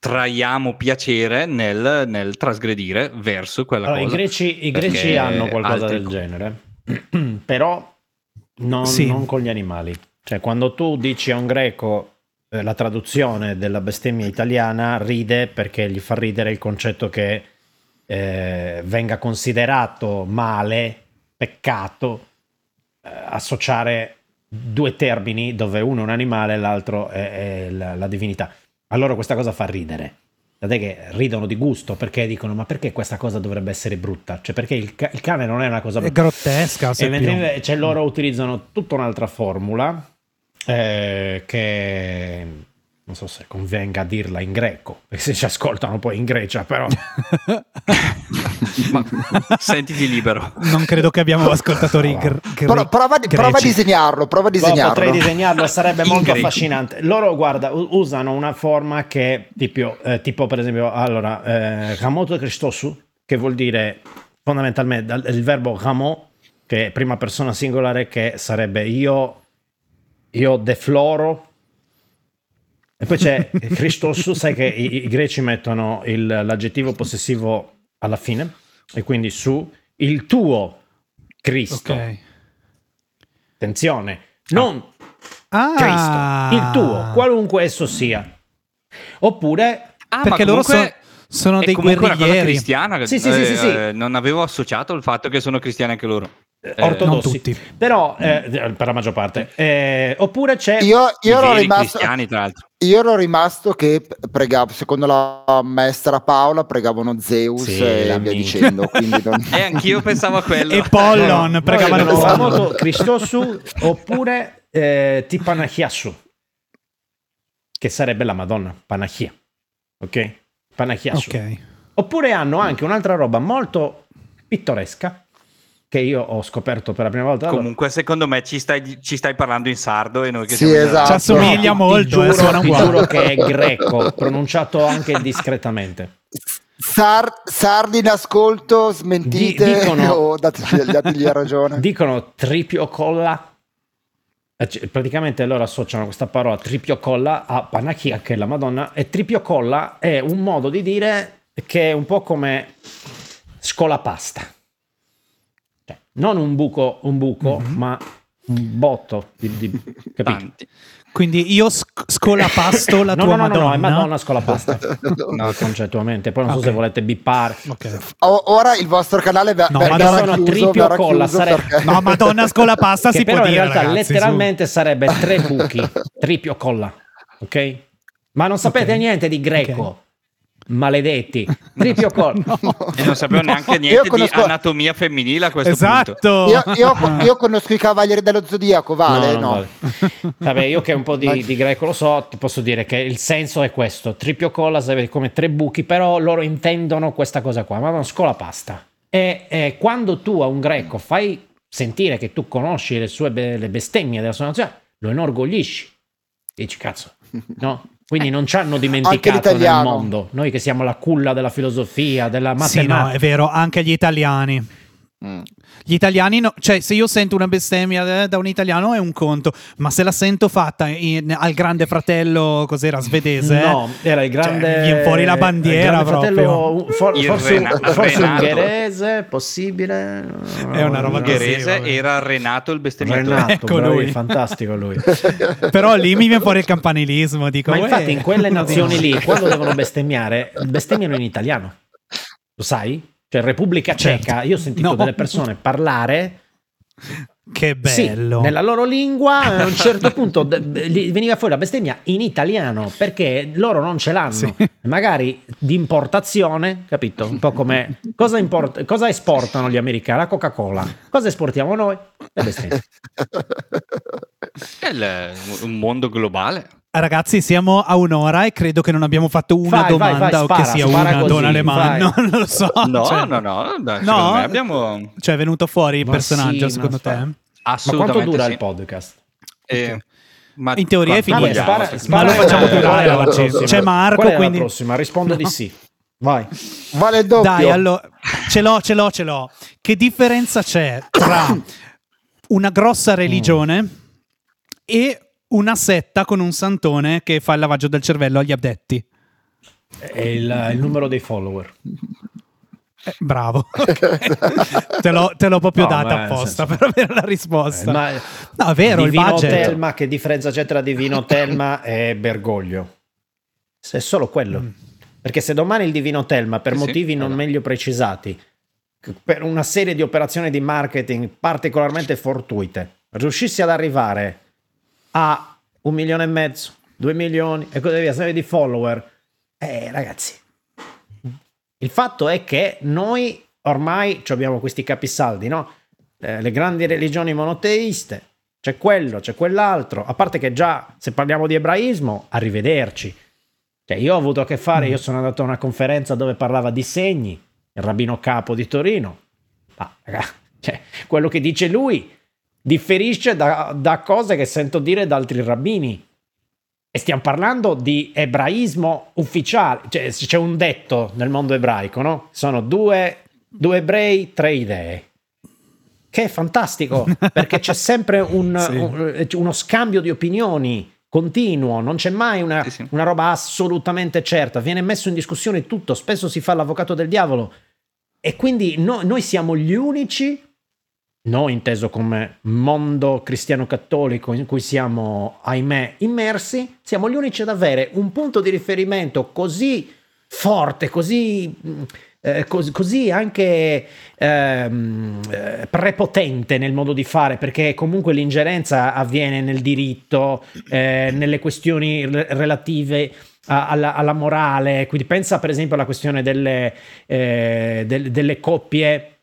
B: traiamo piacere nel, nel trasgredire verso quella
C: Allora, i
B: cosa.
C: greci, i greci hanno qualcosa
B: altri
C: del
B: co-
C: genere, però non,
A: Sì.
C: non con gli animali. Cioè, quando tu dici a un greco eh, la traduzione della bestemmia italiana, ride perché gli fa ridere il concetto che eh, venga considerato male, peccato, eh, associare due termini dove uno è un animale e l'altro è, è la, la divinità. Allora questa cosa fa ridere. Tant'è che ridono di gusto perché dicono: Ma perché questa cosa dovrebbe essere brutta? Cioè, perché il, ca- il cane non è una cosa
A: È
C: brutta.
A: grottesca.
C: E mentre invece loro utilizzano tutta un'altra formula eh, che non so se convenga a dirla in greco, perché se ci ascoltano poi in Grecia, però
B: Ma sentiti libero.
A: non credo che abbiamo ascoltatori gr- gre-
E: Però prova, a- prova a
A: greci.
E: disegnarlo, prova a
C: Boh,
E: disegnarlo.
C: potrei disegnarlo e sarebbe
B: In
C: molto
B: greco.
C: affascinante. Loro, guarda, usano una forma che tipo, eh, tipo per esempio, allora, eh, Ramoto Christosu, che vuol dire fondamentalmente dal- il verbo ramo, che è prima persona singolare, che sarebbe io, io defloro. E poi c'è Christosu, sai che i, i greci mettono il- l'aggettivo possessivo alla fine, e quindi su il tuo Cristo.
A: Ok.
C: Attenzione, non
A: Ah,
C: Cristo, il tuo, qualunque esso sia. Oppure,
B: Ah,
A: perché
B: ma
A: loro sono, sono
B: è
A: dei
B: comunque una cosa cristiana.
C: Sì, sì, sì,
B: eh,
C: sì, sì.
B: eh, non avevo associato il fatto che sono cristiani anche loro.
C: Eh,
B: Eh,
C: ortodossi.
A: non tutti.
C: Però, eh, per la maggior parte. Eh, oppure c'è...
E: Io,
B: I
E: io ero
B: veri
E: rimasto,
B: cristiani, tra l'altro.
E: io ero rimasto che pregavo, secondo la maestra Paola, pregavano Zeus
C: Sì,
E: e
C: la
E: via dicendo. Non-
B: E anch'io pensavo a quello.
A: E Pollon, pregavano
C: Noi
A: Pollon.
C: famoso Christosu oppure eh, Tipanachiasu, che sarebbe la Madonna, Panachia. Ok? Panachiasu.
A: Ok.
C: Oppure hanno anche un'altra roba molto pittoresca che io ho scoperto per la prima volta. Allora,
B: Comunque, secondo me ci stai, ci stai parlando in sardo e noi che
E: Sì,
B: siamo
E: esatto.
A: Ci assomiglia
C: ti
A: molto, eh,
C: giuro,
A: suona
C: ti giuro che è greco, pronunciato anche discretamente.
E: Sar- sardi in ascolto, smentite
C: Di- dicono-
E: o dategli, dategli ragione.
C: Dicono tripio colla. Eh, Praticamente loro associano questa parola tripio colla a Panachia, che è la Madonna, e tripio colla è un modo di dire che è un po' come scolapasta. Non un buco, un buco,
A: Mhm.
C: ma un botto di, di- capito?
A: Quindi io sc- scolapasto la
C: no,
A: tua
C: no, no, no,
A: Madonna.
C: è Madonna scolapasta. No, concettualmente. Poi non so se volete bippare.
A: Ok.
E: O- ora il vostro canale ver-
A: No,
E: ver-
A: ma
E: verrà chiuso,
C: tripio
E: verrà
C: colla,
E: chiuso
C: sare-
E: perché-
A: No, Madonna scolapasta
C: che
A: si
C: però
A: può
C: in
A: dire,
C: realtà
A: ragazzi, su.
C: letteralmente sarebbe tre buchi, tripio colla, ok? Ma non sapete
A: Ok.
C: niente di greco, maledetti, tripio colla.
B: E non sapevo neanche
E: Io
B: niente
E: conosco-
B: di anatomia femminile a questo punto.
A: Esatto.
E: Io, io- io conosco i cavalieri dello zodiaco, vale? No,
C: vale. Vabbè, io che un po' di, di greco lo so, ti posso dire che il senso è questo, tripio colla sarebbe come tre buchi, però loro intendono questa cosa qua, ma non scola pasta. E, e quando tu a un greco fai sentire che tu conosci le sue be- le bestemmie della sua nazione, lo inorgoglisci. Dici, cazzo, no? Quindi non ci hanno dimenticato nel mondo, noi che siamo la culla della filosofia, della
A: Sì, no,
C: matematica.
A: è vero, anche gli italiani.
E: Mm.
A: Gli italiani, no- cioè se io sento una bestemmia eh, da un italiano è un conto, ma se la sento fatta in- al grande fratello, cos'era, svedese?
C: No, era il grande.
A: Cioè, viene fuori la bandiera
C: fratello, for- forse,
B: Rena-
C: forse
B: Renato.
C: ungherese, possibile.
A: È una roba
B: Ungherese
A: vabbè.
B: era Renato il bestemmiatore.
C: Renato,
A: Ecco
C: bravi,
A: lui.
C: fantastico lui.
A: Però lì mi viene fuori il campanilismo, dico,
C: Ma infatti in quelle nazioni lì, quando devono bestemmiare, bestemmiano in italiano. Lo sai? Cioè, Repubblica
A: Certo.
C: Ceca, io ho sentito
A: No.
C: delle persone parlare
A: Che
C: sì,
A: bello.
C: nella loro lingua, a un certo punto veniva fuori la bestemmia in italiano perché loro non ce l'hanno.
A: Sì.
C: Magari di importazione, capito? Un po' come cosa, import- cosa esportano gli americani? La Coca-Cola. Cosa esportiamo noi? Le bestemmie.
B: È il- un mondo globale.
A: Ragazzi, siamo a un'ora e credo che non abbiamo fatto una
C: Vai, vai,
A: domanda
C: vai,
A: o
C: spara,
A: che sia
C: spara
A: una
C: così,
A: Don Alemanno,
C: vai.
A: non lo so.
B: No,
A: cioè,
B: no, no. dai,
A: No?
B: abbiamo
A: Cioè è venuto fuori il
C: Ma
A: personaggio
C: sì,
A: secondo te?
C: fa- Ma
B: assolutamente
C: quanto dura
B: sì.
C: il podcast?
B: Eh, ma
A: In teoria è
B: vogliamo,
C: Vabbè,
B: secondo
A: Ma lo facciamo
C: eh,
A: durare oggi. C'è Marco,
C: Qual è
A: quindi-
C: la prossima? Rispondo di
A: No.
C: sì. Vai.
E: Vale il doppio.
A: Dai, allora, ce l'ho, ce l'ho, ce l'ho. Che differenza c'è tra una grossa religione e una setta con un santone che fa il lavaggio del cervello agli abdetti?
C: È il, il numero dei follower.
A: Eh, bravo. te, l'ho, te l'ho proprio
C: No,
A: data apposta
C: senso-
A: per avere la risposta.
C: Eh, ma
A: no, è vero, il
C: Divino
A: budget.
C: Telma, che differenza c'è tra Divino Telma e Bergoglio? Se è solo quello.
A: Mm.
C: Perché se domani il Divino Telma, per
B: Sì, sì,
C: motivi non
B: esatto.
C: meglio precisati, per una serie di operazioni di marketing particolarmente fortuite, riuscisse ad arrivare a un milione e mezzo, due milioni e così via, serie di follower, eh ragazzi, il fatto è che noi ormai abbiamo questi capisaldi, no? Eh, le grandi religioni monoteiste, c'è quello, c'è quell'altro, a parte che già se parliamo di ebraismo, arrivederci. Cioè, io ho avuto a che fare, io sono andato a una conferenza dove parlava di segni, il rabbino capo di Torino. Ma, raga, cioè, quello che dice lui differisce da, da cose che sento dire da altri rabbini. E stiamo parlando di ebraismo ufficiale. Cioè, c'è un detto nel mondo ebraico, no? Sono due, due ebrei, tre idee. Che è fantastico, perché c'è sempre un-
A: Sì.
C: un- uno scambio di opinioni continuo, non c'è mai una,
B: Sì, sì.
C: una roba assolutamente certa, viene messo in discussione tutto, spesso si fa l'avvocato del diavolo. E quindi no- noi siamo gli unici, noi inteso come mondo cristiano cattolico in cui siamo, ahimè, immersi, siamo gli unici ad avere un punto di riferimento così forte, così eh, cos- così anche ehm, eh, prepotente nel modo di fare, perché comunque l'ingerenza avviene nel diritto, eh, nelle questioni re- relative alla, alla morale. Quindi pensa per esempio alla questione delle, eh, del- delle coppie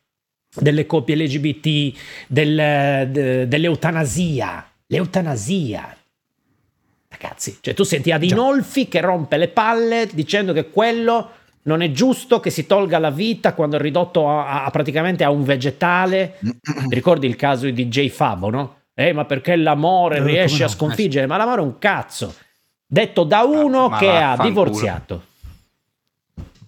C: delle coppie LGBT, del- de- dell'eutanasia. L'eutanasia. Ragazzi, cioè tu senti Adinolfi che rompe le palle dicendo che quello non è giusto che si tolga la vita quando è ridotto a, a- praticamente a un vegetale. Ti ricordi il caso di DJ Fabo, no? Eh, ma perché l'amore
A: Eh,
C: riesce
A: come
C: a
A: no?
C: sconfiggere? Ma l'amore è un cazzo. Detto da uno
B: ma
C: che ha divorziato.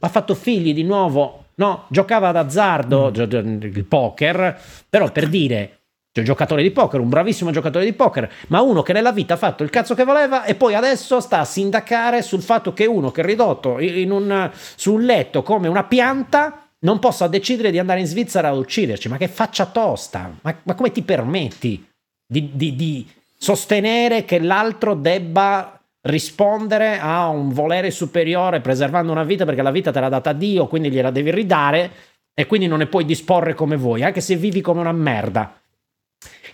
C: Ha fatto figli di nuovo. No, giocava d'azzardo, gio- il poker, però per dire c'è un giocatore di poker, un bravissimo giocatore di poker, ma uno che nella vita ha fatto il cazzo che voleva e poi adesso sta a sindacare sul fatto che uno che è ridotto in un, su un letto come una pianta non possa decidere di andare in Svizzera ad ucciderci. Ma che faccia tosta! Ma, ma come ti permetti di, di- di sostenere che l'altro debba rispondere a un volere superiore preservando una vita perché la vita te l'ha data Dio, quindi gliela devi ridare e quindi non ne puoi disporre come vuoi, anche se vivi come una merda.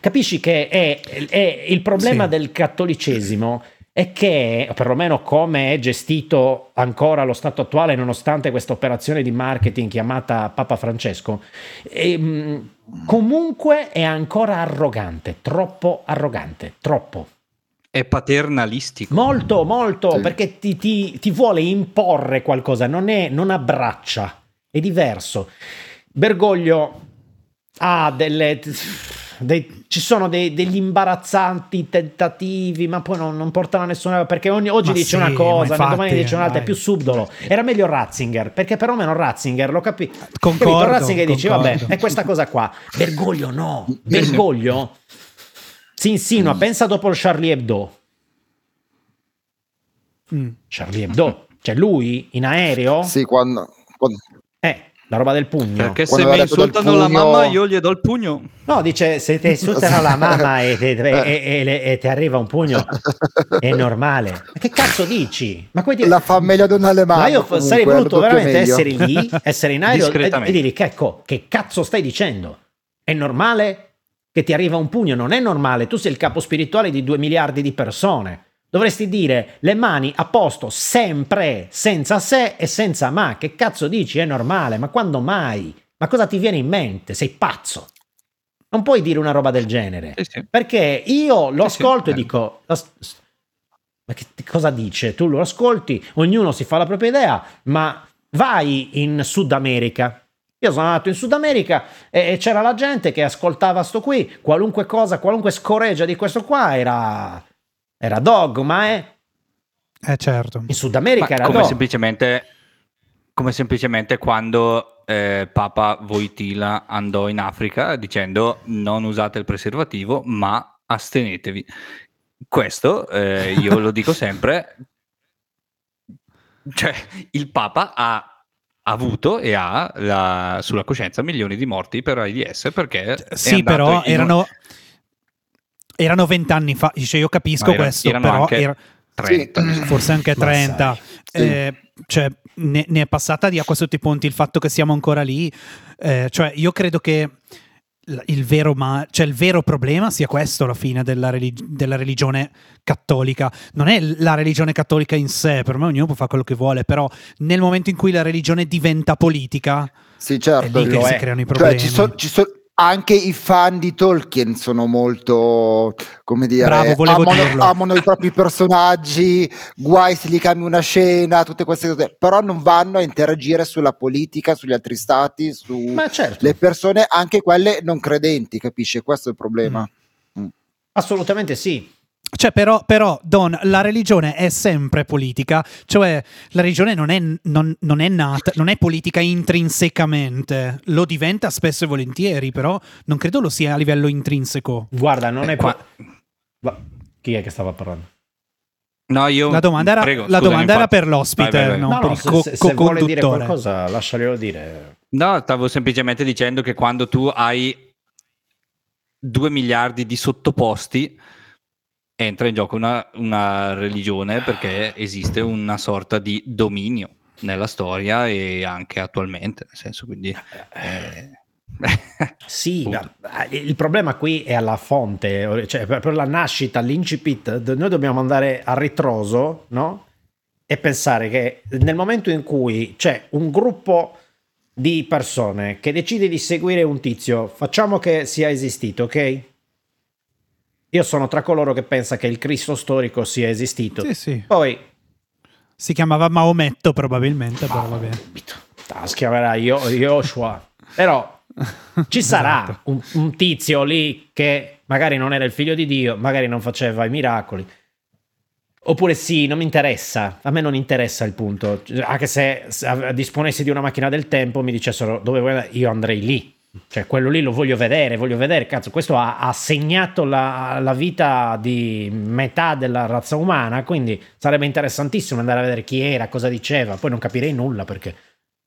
C: Capisci che è, è il problema
A: Sì.
C: del cattolicesimo è che, perlomeno come è gestito ancora lo stato attuale, nonostante questa operazione di marketing chiamata Papa Francesco, ehm, comunque è ancora arrogante, troppo arrogante, troppo.
B: È paternalistico.
C: Molto, molto,
E: Sì.
C: perché ti, ti- ti vuole imporre qualcosa, non, è, non abbraccia, è diverso. Bergoglio ha delle... dei- ci sono dei- degli imbarazzanti tentativi, ma poi non, non portano a nessuna... Perché ogni- oggi
A: Ma
C: dice
A: sì,
C: una cosa,
A: infatti,
C: domani dice un'altra, è
A: dai.
C: più subdolo. Era meglio Ratzinger, perché perlomeno Ratzinger lo capì.
A: Concordo,
C: Capito? Ratzinger dice,
A: concordo.
C: vabbè, è questa cosa qua. Bergoglio no, Bergoglio si insinua, pensa dopo il Charlie Hebdo.
A: Mm.
C: Charlie Hebdo. Cioè lui in aereo,
E: Sì, quando, quando-
C: eh, la roba del pugno.
B: Perché se
E: Quando
B: mi
E: detto del
B: insultano la
E: pugno-
B: mamma, io gli do il pugno.
C: No, dice se ti insultano la mamma e, te- e- e- e- e ti arriva un pugno, è normale. Ma che cazzo dici? Ma ti-
E: la fa meglio di un alemano.
C: Ma io
E: comunque,
C: sarei voluto veramente
E: meglio.
C: essere lì, essere in aereo e, e dirgli che, ecco, che cazzo stai dicendo? È normale che ti arriva un pugno? Non è normale, tu sei il capo spirituale di due miliardi di persone. Dovresti dire le mani a posto sempre, senza se e senza ma. Che cazzo dici? È normale, ma quando mai? Ma cosa ti viene in mente? Sei pazzo. Non puoi dire una roba del genere.
B: Sì, sì.
C: Perché io lo
B: Sì,
C: ascolto e
B: eh.
C: dico: "As- s- Ma che cosa dice? Tu lo ascolti, ognuno si fa la propria idea, ma vai in Sud America. Io sono andato in Sud America e, e c'era la gente che ascoltava sto qui, qualunque cosa, qualunque scoreggia di questo qua era, era dogma, eh?
A: Eh certo.
C: In Sud America
B: Ma
C: era
B: come
C: dogma.
B: semplicemente, come semplicemente quando eh, Papa Voitila andò in Africa dicendo non usate il preservativo ma astenetevi. Questo eh, io lo dico sempre, cioè il Papa ha avuto e ha la- sulla coscienza milioni di morti per AIDS perché è
A: Sì, però
B: in un-
A: erano erano vent'anni fa. Dice, io capisco
B: era-
A: questo,
B: erano
A: però
B: anche
A: era-
B: 30.
A: forse anche
C: Ma
A: 30.
E: sai, sì.
A: Eh, cioè, ne, ne è passata di acqua sotto i ponti il fatto che siamo ancora lì. Eh, cioè, io credo che il vero, ma- cioè, il vero problema sia questo alla fine della, relig- della religione cattolica. Non è la religione cattolica in sé, per me ognuno può fare quello che vuole, però nel momento in cui la religione diventa politica,
E: Sì,
A: è
E: certo.
A: lì che
C: lo
A: si
C: è.
A: creano i
E: Cioè,
A: problemi.
E: ci sono, ci sono- anche i fan di Tolkien sono molto, come dire,
A: Bravo,
E: amano, amano i propri personaggi, guai se gli cambi una scena, tutte queste cose, però non vanno a interagire sulla politica, sugli altri stati, su
C: Ma certo,
E: le persone, anche quelle non credenti, capisci? Questo è il problema.
C: assolutamente sì.
A: Cioè, però, però, Don, la religione è sempre politica, cioè la religione non è, non- non è nata, non è politica intrinsecamente, lo diventa spesso e volentieri, però non credo lo sia a livello intrinseco.
C: Guarda, non è
B: Eh, qua-
C: po- Va- Chi è che stava parlando?
B: No, io
A: La domanda era,
B: prego,
A: la domanda era per l'ospite,
B: Vai, vai, vai.
A: non
C: No,
A: per
C: no,
A: il
C: se,
A: co-
C: se- se vuole dire
A: co-conduttore.
C: qualcosa, lasciaglielo dire.
B: No, stavo semplicemente dicendo che quando tu hai 2 miliardi di sottoposti, entra in gioco una, una religione perché esiste una sorta di dominio. nella storia e anche attualmente, nel senso quindi... Eh,
C: sì, il problema qui è alla fonte, cioè per la nascita, l'incipit, noi dobbiamo andare a ritroso, no? E pensare che nel momento in cui c'è un gruppo di persone che decide di seguire un tizio, facciamo che sia esistito, ok? Io sono tra coloro che pensa che il Cristo storico sia esistito.
A: Sì, sì.
C: Poi
A: si chiamava Maometto probabilmente, però va bene.
C: Si chiamerà Joshua. Però ci sarà
A: Esatto.
C: un, un tizio lì che magari non era il figlio di Dio, magari non faceva i miracoli. Oppure sì, non mi interessa, a me non interessa il punto. Anche se, se disponessi di una macchina del tempo mi dicessero dove vuoi andare, io andrei lì. Cioè, quello lì lo voglio vedere, voglio vedere. Cazzo, questo ha, ha segnato la, la, vita di metà della razza umana. Quindi sarebbe interessantissimo andare a vedere chi era, cosa diceva. Poi non capirei nulla perché,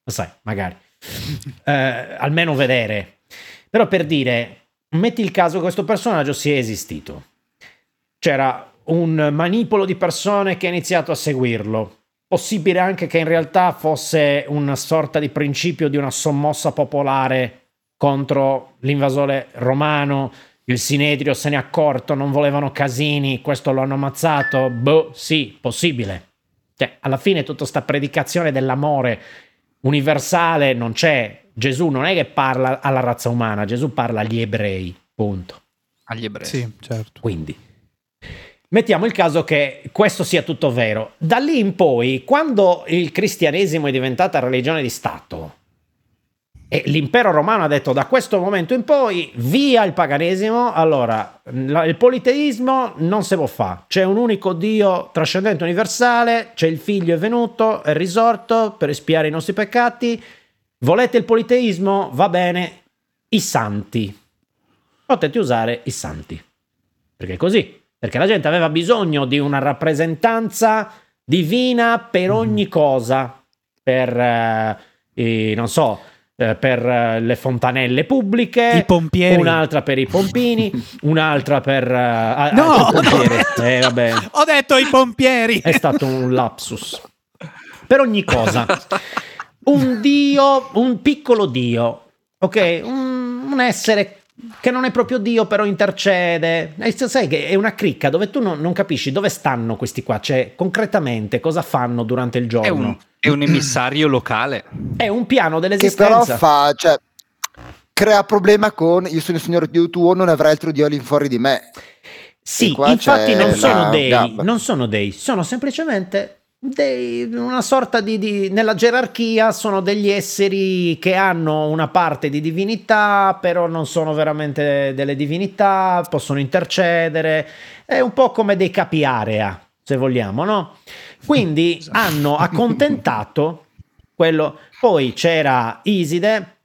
C: lo sai, magari. Eh, almeno vedere. Però per dire, metti il caso che questo personaggio sia esistito. C'era un manipolo di persone che ha iniziato a seguirlo. Possibile anche che in realtà fosse una sorta di principio di una sommossa popolare contro l'invasore romano. Il Sinedrio se ne è accorto, non volevano casini, questo lo hanno ammazzato. Boh, sì, possibile. Cioè, alla fine tutta questa predicazione dell'amore universale non c'è. Gesù non è che parla alla razza umana, Gesù parla agli ebrei, punto.
B: Agli ebrei.
A: Sì, certo.
C: Quindi, mettiamo il caso che questo sia tutto vero. Da lì in poi, quando il cristianesimo è diventata religione di Stato, e l'impero romano ha detto da questo momento in poi via il paganesimo, allora il politeismo non si può fare, c'è un unico Dio trascendente universale, c'è il figlio è venuto, è risorto per espiare i nostri peccati, volete il politeismo? Va bene, i santi, potete usare i santi, perché è così, perché la gente aveva bisogno di una rappresentanza divina per ogni cosa, per, eh, non so, per le fontanelle pubbliche,
A: I pompieri.
C: un'altra per i pompini, un'altra per uh,
A: no,
C: pompieri. Eh, vabbè.
A: Ho detto i pompieri.
C: È stato un lapsus. Per ogni cosa. Un dio, un piccolo dio, ok? Un, un essere che non è proprio Dio, però intercede. E sai che è una cricca dove tu non, non, capisci dove stanno questi qua, cioè concretamente cosa fanno durante il giorno.
B: È un, è un emissario locale.
C: È un piano dell'esistenza.
E: Che però fa, cioè, crea problema con io sono il signore Dio tuo, non avrai altro Dio all'infuori di me.
C: Sì, infatti non sono dei, gamba. non sono dei, sono semplicemente dei, una sorta di, di, nella gerarchia sono degli esseri che hanno una parte di divinità però non sono veramente delle divinità possono intercedere. È un po' come dei capi area se vogliamo no? Quindi hanno accontentato quello. Poi c'era Iside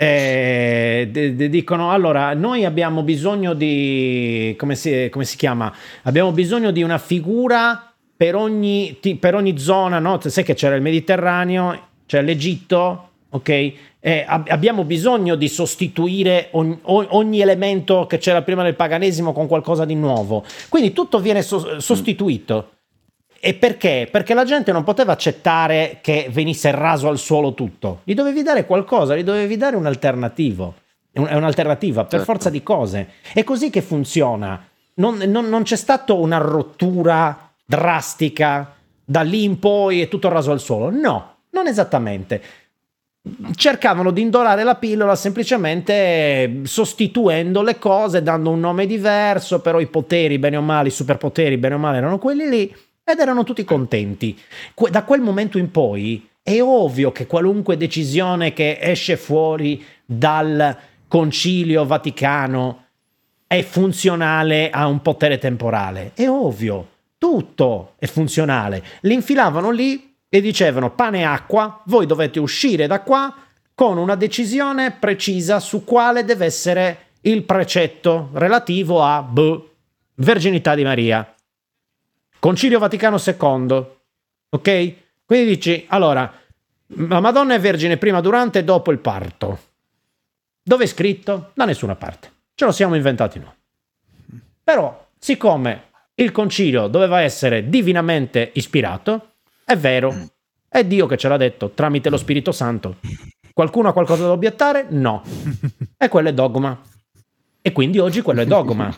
C: eh, d- d- dicono allora noi abbiamo bisogno di come si, come si chiama? Abbiamo bisogno di una figura per ogni, per ogni zona, no? sai che c'era il Mediterraneo, c'è l'Egitto, ok? Eh, ab- abbiamo bisogno di sostituire ogni, ogni, elemento che c'era prima del paganesimo con qualcosa di nuovo. Quindi tutto viene so- sostituito. E perché? Perché la gente non poteva accettare che venisse raso al suolo tutto. Gli dovevi dare qualcosa, gli dovevi dare un alternativo. È un'alternativa per certo. forza di cose. È così che funziona. Non, non, non c'è stata una rottura drastica, da lì in poi è tutto raso al suolo. No, non esattamente. Cercavano di indorare la pillola semplicemente sostituendo le cose, dando un nome diverso, però i poteri, bene o male, i superpoteri, bene o male, erano quelli lì ed erano tutti contenti. Da quel momento in poi è ovvio che qualunque decisione che esce fuori dal concilio vaticano è funzionale a un potere temporale. È ovvio tutto è funzionale. Li infilavano lì e dicevano pane e acqua, voi dovete uscire da qua con una decisione precisa su quale deve essere il precetto relativo a boh, verginità di Maria. Concilio Vaticano II. Ok? Quindi dici, allora, la Madonna è vergine prima, durante e dopo il parto. Dove è scritto? Da nessuna parte. Ce lo siamo inventati noi. Però, siccome il concilio doveva essere divinamente ispirato, è vero, È Dio che ce l'ha detto tramite lo Spirito Santo. Qualcuno ha qualcosa da obiettare? No. E quello è dogma. E quindi oggi quello è dogma.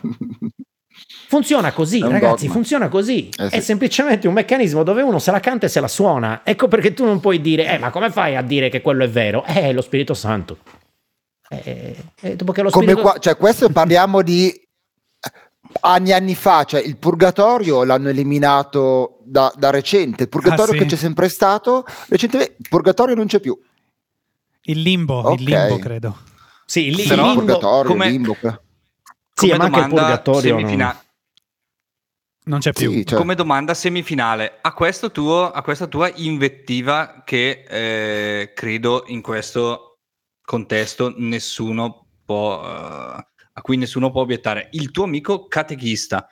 C: Funziona così, ragazzi,
E: dogma.
C: funziona così.
E: Eh sì.
C: È semplicemente un meccanismo dove uno se la canta e se la suona. Ecco perché tu non puoi dire, eh, ma come fai a dire che quello è vero? Eh, è lo Spirito Santo. Eh, eh, dopo che lo
E: Come
C: Spirito
E: qua, cioè questo parliamo di anni e anni fa, cioè il purgatorio l'hanno eliminato da, da recente, il purgatorio
A: Ah, sì?
E: che c'è sempre stato, recentemente il purgatorio non c'è più.
A: Il limbo,
E: Ok.
A: il limbo credo.
C: Sì, lì,
B: Però-
C: il limbo-
E: purgatorio,
B: come-
E: limbo.
C: sì,
B: come
C: ma anche il purgatorio. no.
B: semifina-
A: Non c'è più.
E: Sì, cioè,
B: come domanda semifinale a, questo tuo, a questa tua invettiva che eh, credo in questo contesto nessuno può eh, a cui nessuno può obiettare il tuo amico catechista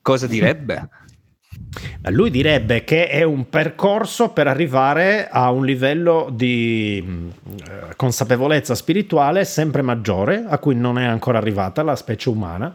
B: cosa direbbe?
C: Lui direbbe che è un percorso per arrivare a un livello di mh, eh, consapevolezza spirituale sempre maggiore, a cui non è ancora arrivata la specie umana,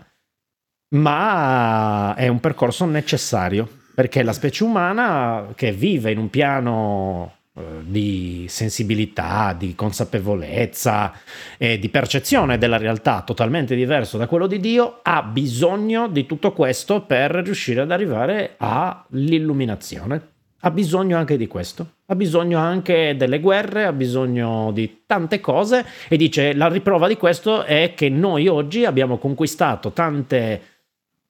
C: ma è un percorso necessario, perché la specie umana che vive in un piano di sensibilità, di consapevolezza e di percezione della realtà totalmente diverso da quello di Dio, ha bisogno di tutto questo per riuscire ad arrivare all'illuminazione. Ha bisogno anche di questo, ha bisogno anche delle guerre, ha bisogno di tante cose e dice la riprova di questo è che noi oggi abbiamo conquistato tante,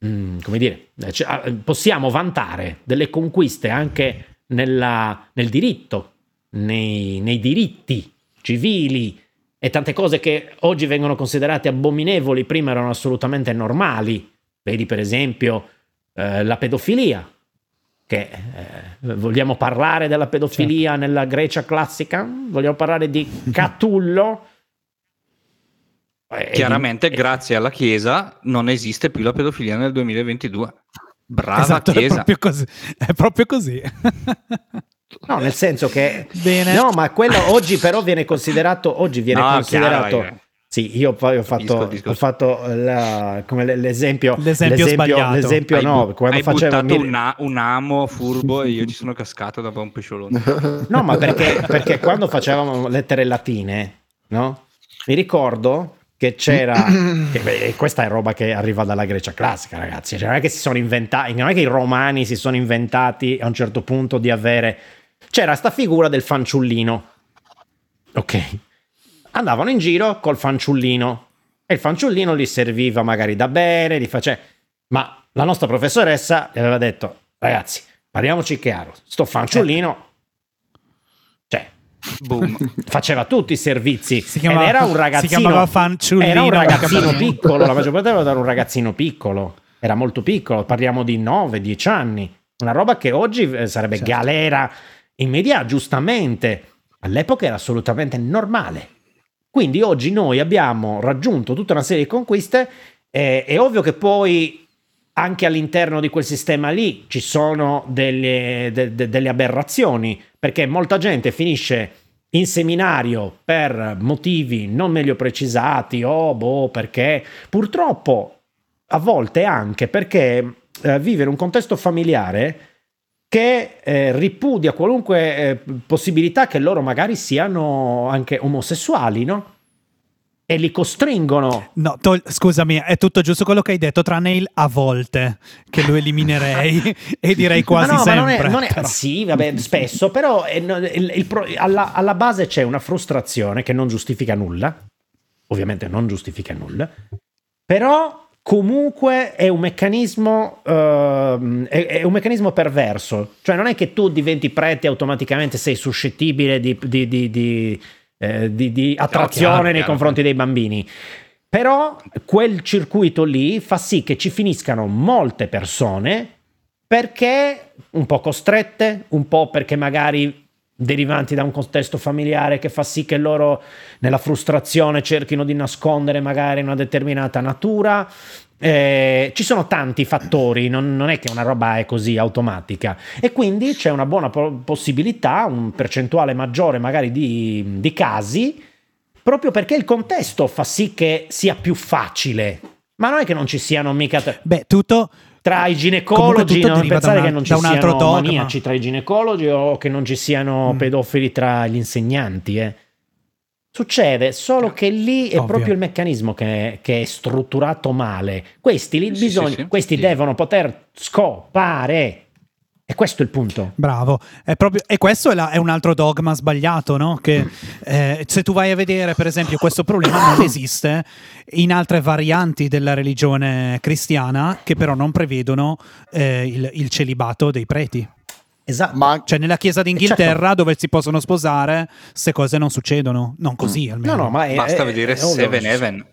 C: mm, come dire, eh, cioè, ah, possiamo vantare delle conquiste anche nella- nel diritto, nei, nei diritti civili e tante cose che oggi vengono considerate abominevoli, prima erano assolutamente normali. Vedi per esempio eh, la pedofilia, che eh, vogliamo parlare della pedofilia nella Grecia classica? Vogliamo parlare di Catullo? Eh, di-
B: chiaramente
C: eh,
B: grazie alla chiesa non esiste più la pedofilia nel 2022 brava
A: esatto, è
B: chiesa
A: proprio così. È proprio così.
C: No, nel senso che
A: Bene.
C: No, ma quello oggi però viene considerato oggi viene
B: No,
C: considerato
B: chiaro, eh.
C: Sì, io poi ho fatto, ho fatto la- l'esempio
A: L'esempio sbagliato.
C: l'esempio
B: hai,
C: no, quando
B: hai
C: facevo
B: buttato
C: mi-
B: un, a- un amo furbo e io ci sono cascato da un pesciolone
C: No, ma perché, perché quando facevamo lettere latine, no? Mi ricordo che c'era. che, beh, questa è roba che arriva dalla Grecia classica, ragazzi. Cioè, non è che si sono inventati, non è che i romani si sono inventati a un certo punto di avere. C'era sta figura del fanciullino. Ok. Andavano in giro col fanciullino. E il fanciullino gli serviva magari da bere, gli face... Ma la nostra professoressa gli aveva detto: ragazzi, parliamoci chiaro, sto fanciullino. Cioè,
B: boom
C: faceva tutti i servizi
A: Si chiamava-
C: ed era un ragazzino era un ragazzino piccolo la maggior parte era un ragazzino piccolo era molto piccolo parliamo di 9-10 anni una roba che oggi eh, sarebbe
A: Certo.
C: galera immediata giustamente all'epoca era assolutamente normale. Quindi oggi noi abbiamo raggiunto tutta una serie di conquiste eh, è ovvio che poi anche all'interno di quel sistema lì ci sono delle, de- de- delle aberrazioni, perché molta gente finisce in seminario per motivi non meglio precisati o boh, perché? Purtroppo a volte anche perché eh, vive in un contesto familiare che eh, ripudia qualunque eh, possibilità che loro magari siano anche omosessuali, no? E li costringono
A: No, tol- scusami, è tutto giusto quello che hai detto, tranne il a volte, che lo eliminerei e direi quasi
C: ma no, ma non
A: sempre.
C: è, non è- sì, vabbè, spesso, però è- no, il- il pro- alla, alla base c'è una frustrazione che non giustifica nulla, ovviamente non giustifica nulla, però comunque è un meccanismo ehm, è, è un meccanismo perverso, cioè non è che tu diventi prete e automaticamente sei suscettibile di, di- di- di, eh, di- di attrazione
B: chiaro,
C: nei
B: chiaro.
C: confronti dei bambini. Però quel circuito lì fa sì che ci finiscano molte persone perché un po' costrette, un po' perché magari derivanti da un contesto familiare che fa sì che loro nella frustrazione cerchino di nascondere magari una determinata natura. Eh, ci sono tanti fattori, non, non è che una roba è così automatica e quindi c'è una buona po- possibilità, un percentuale maggiore magari di, di casi, proprio perché il contesto fa sì che sia più facile. Ma non è che non ci siano mica...
A: Beh, tutto
C: tra i ginecologi non pensare
A: una-
C: che non ci siano
A: dogma.
C: maniaci tra i ginecologi o che non ci siano
A: Mm.
C: pedofili tra gli insegnanti eh. succede solo che lì è
A: Ovvio.
C: proprio il meccanismo che, che è strutturato male questi lì
B: Sì,
C: bisogna
B: sì, sì.
C: questi devono poter scopare e questo è il punto
A: Bravo, è proprio, e questo è, la- è un altro dogma sbagliato, no? Che eh, se tu vai a vedere, per esempio, questo problema non esiste in altre varianti della religione cristiana che però non prevedono eh, il, il celibato dei preti.
C: esatto
E: Ma
A: Cioè, nella chiesa d'Inghilterra,
C: Certo.
A: dove si possono sposare, queste cose non succedono. Non così, almeno.
C: no no ma è,
B: Basta
C: è-
B: vedere
C: è.
B: Seven Heaven.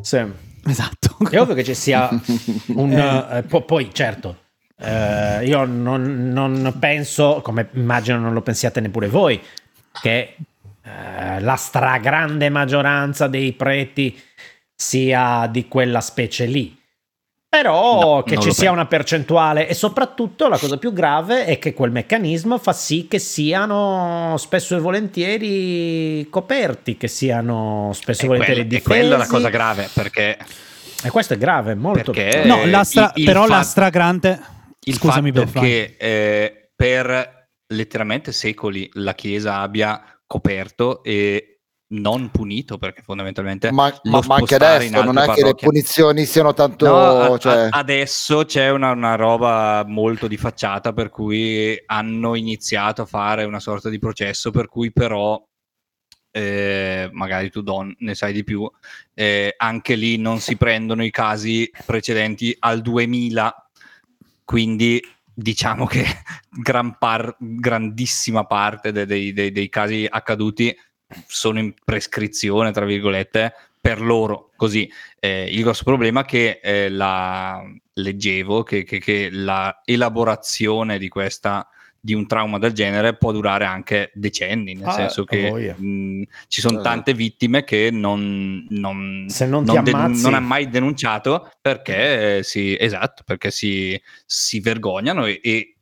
C: Sì.
A: Esatto.
C: È ovvio che ci sia un...
A: Eh.
C: eh, po- poi, certo, eh, io non, non penso, come immagino non lo pensiate neppure voi, che eh, la stragrande maggioranza dei preti sia di quella specie lì. Però
B: No,
C: che ci sia
B: penso.
C: una percentuale e soprattutto la cosa più grave è che quel meccanismo fa sì che siano spesso e volentieri coperti, che siano spesso e
B: E
C: volentieri
B: quella, e
C: difesi.
B: quella è la cosa grave perché
C: E questo è grave, molto
B: Perché-
A: No, la stra-
B: il- il
A: però la
B: fatto-
A: stragrande...
B: il
A: Scusami,
B: fatto che eh, per letteralmente secoli la Chiesa abbia coperto e non punito perché fondamentalmente
E: ma,
B: lo
E: ma- ma anche adesso non è
B: altre
E: che le punizioni siano tanto
B: No, a-
E: cioè,
B: a- adesso c'è una, una roba molto di facciata per cui hanno iniziato a fare una sorta di processo per cui però eh, magari tu Don ne sai di più eh, anche lì non si prendono i casi precedenti al 2000 quindi diciamo che gran par- grandissima parte de- dei, dei- dei casi accaduti sono in prescrizione tra virgolette per loro. Così eh, il grosso problema è che eh, la, leggevo che, che- che la elaborazione di questa di un trauma del genere può durare anche decenni, nel
C: Ah,
B: senso che mh, ci sono
E: Esatto.
B: tante vittime che non, non,
C: Se non
B: non, denun- non ha mai denunciato perché si, esatto, perché si, si vergognano e, e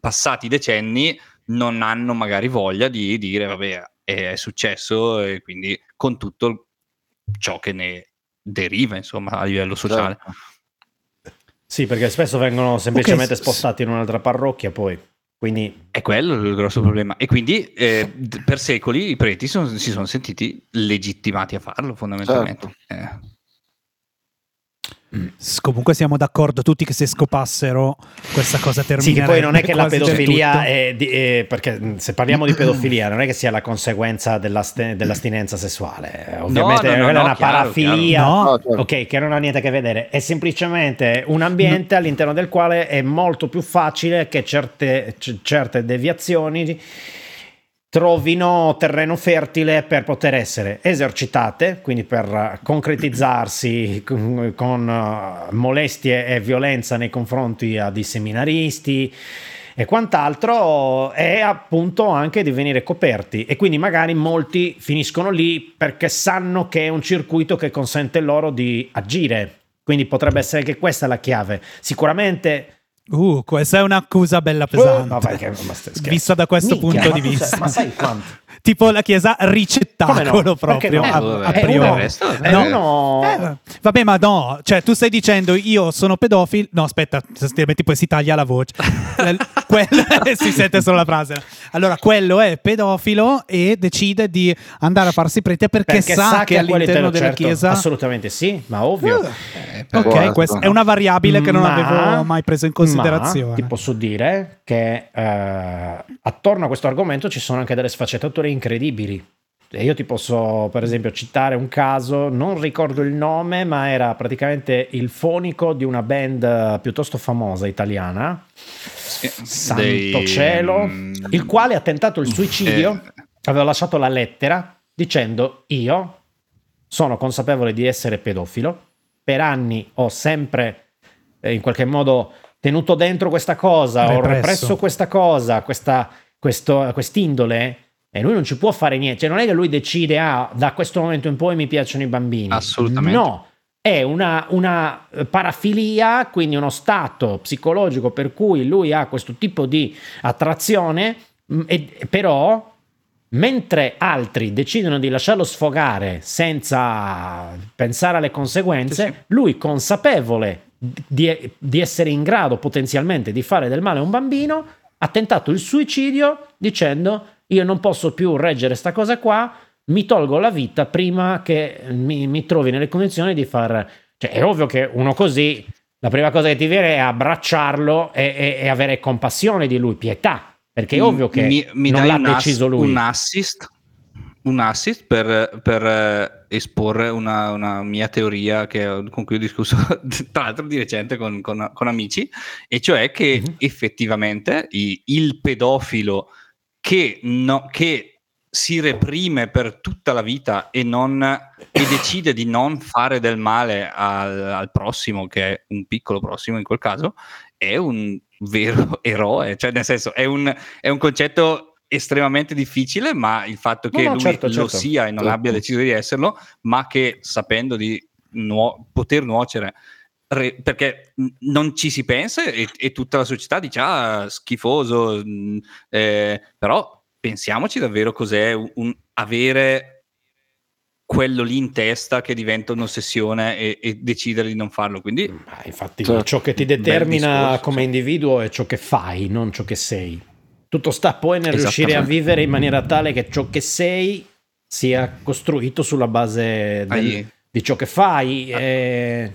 B: passati decenni non hanno magari voglia di dire vabbè è, è successo e quindi con tutto ciò che ne deriva insomma a livello sociale.
E: certo.
C: Sì, perché spesso vengono semplicemente
A: Ok, s-
C: spostati in un'altra parrocchia poi. Quindi
B: È quello il grosso problema. E quindi eh, per secoli i preti son- si sono sentiti legittimati a farlo fondamentalmente. Eh,
A: S- Comunque siamo d'accordo tutti che se scopassero questa cosa
C: sì,
A: terminerebbe
C: che poi non è che la pedofilia è, di- è- perché mh, se parliamo di pedofilia non è che sia la conseguenza dell'aste- dell'astinenza sessuale. Eh, Ovviamente
B: no, no,
C: quella
B: no,
C: è una
B: chiaro,
C: parafilia.
A: chiaro.
E: No, certo.
C: Ok, che non ha niente a che vedere, è semplicemente un ambiente all'interno del quale è molto più facile che certe, c- certe deviazioni trovino terreno fertile per poter essere esercitate, quindi per eh, concretizzarsi con, eh, molestie e violenza nei confronti a di seminaristi e quant'altro e appunto anche di venire coperti. E quindi magari molti finiscono lì perché sanno che è un circuito che consente loro di agire. Quindi potrebbe essere che questa è la chiave. Sicuramente
A: Uh, questa è un'accusa bella pesante.
C: No, vai, che-
A: vista da questo
C: Minchia,
A: punto di
C: tu sai-
A: vista.
C: ma sai quanto
A: tipo la chiesa ricettacolo
C: no?
A: proprio
C: no?
A: a,
B: vabbè,
A: a
C: Eh,
A: priori.
C: eh,
B: no.
C: uno-
A: Eh, vabbè, ma no, cioè tu stai dicendo io sono pedofilo. No, aspetta, poi si taglia la voce. Eh, quello, si sente solo la frase. Allora, quello è pedofilo e decide di andare a farsi prete perché,
C: perché
A: sa, che
C: a quell'interno,
A: all'interno della
C: certo,
A: chiesa.
C: assolutamente sì ma ovvio
B: eh,
A: Ok,
E: Guarda.
A: questa è una variabile che non
C: Ma-
A: avevo mai preso in considerazione.
C: ma ti posso dire che eh, attorno a questo argomento ci sono anche delle sfaccettature incredibili. E io ti posso, per esempio, citare un caso, non ricordo il nome, ma era praticamente il fonico di una band eh, piuttosto famosa italiana,
B: sì,
C: Santo
B: dei-
C: cielo,
B: mm,
C: il quale ha tentato il suicidio,
B: eh,
C: aveva lasciato la lettera dicendo io sono consapevole di essere pedofilo, per anni ho sempre eh, in qualche modo tenuto dentro questa cosa, ho
A: Represso.
C: represso questa cosa, questa, questo, quest'indole e lui non ci può fare niente, cioè non è che lui decide ah da questo momento in poi mi piacciono i bambini,
B: Assolutamente.
C: no, è una, una parafilia, quindi uno stato psicologico per cui lui ha questo tipo di attrazione, mh, e- però mentre altri decidono di lasciarlo sfogare senza pensare alle conseguenze,
B: Sì, sì.
C: lui consapevole di, di essere in grado potenzialmente di fare del male a un bambino, ha tentato il suicidio dicendo io non posso più reggere sta cosa qua, mi tolgo la vita prima che mi, mi trovi nelle condizioni di far... Cioè, è ovvio che uno così, la prima cosa che ti viene è abbracciarlo e, e, e avere compassione di lui, pietà, perché è ovvio che
B: mi, mi
C: non l'ha
B: ass-
C: deciso lui.
B: Un assist, un assist per, per, eh, esporre una, una mia teoria che, con cui ho discusso tra l'altro di recente con, con- con amici, e cioè che
C: Mhm.
B: effettivamente il pedofilo che, no- che si reprime per tutta la vita e, non, e decide di non fare del male al, al prossimo, che è un piccolo prossimo in quel caso, è un vero eroe, cioè nel senso è un, è un concetto estremamente difficile, ma il fatto che
C: No, no,
B: lui
C: certo,
B: lo
C: certo.
B: sia e non
E: Certo.
B: abbia deciso di esserlo, ma che sapendo di nuo- poter nuocere, re- perché non ci si pensa e, e tutta la società dice ah schifoso, mh, eh, però pensiamoci davvero cos'è un, un- avere quello lì in testa che diventa un'ossessione e, e decidere di non farlo. Quindi
C: Ma infatti
E: Certo.
C: ciò che ti determina
B: discorso,
C: come
B: sì.
C: individuo è ciò che fai, non ciò che sei. Tutto sta poi nel riuscire a vivere in maniera tale che ciò che sei sia costruito sulla base del- di ciò che fai. E...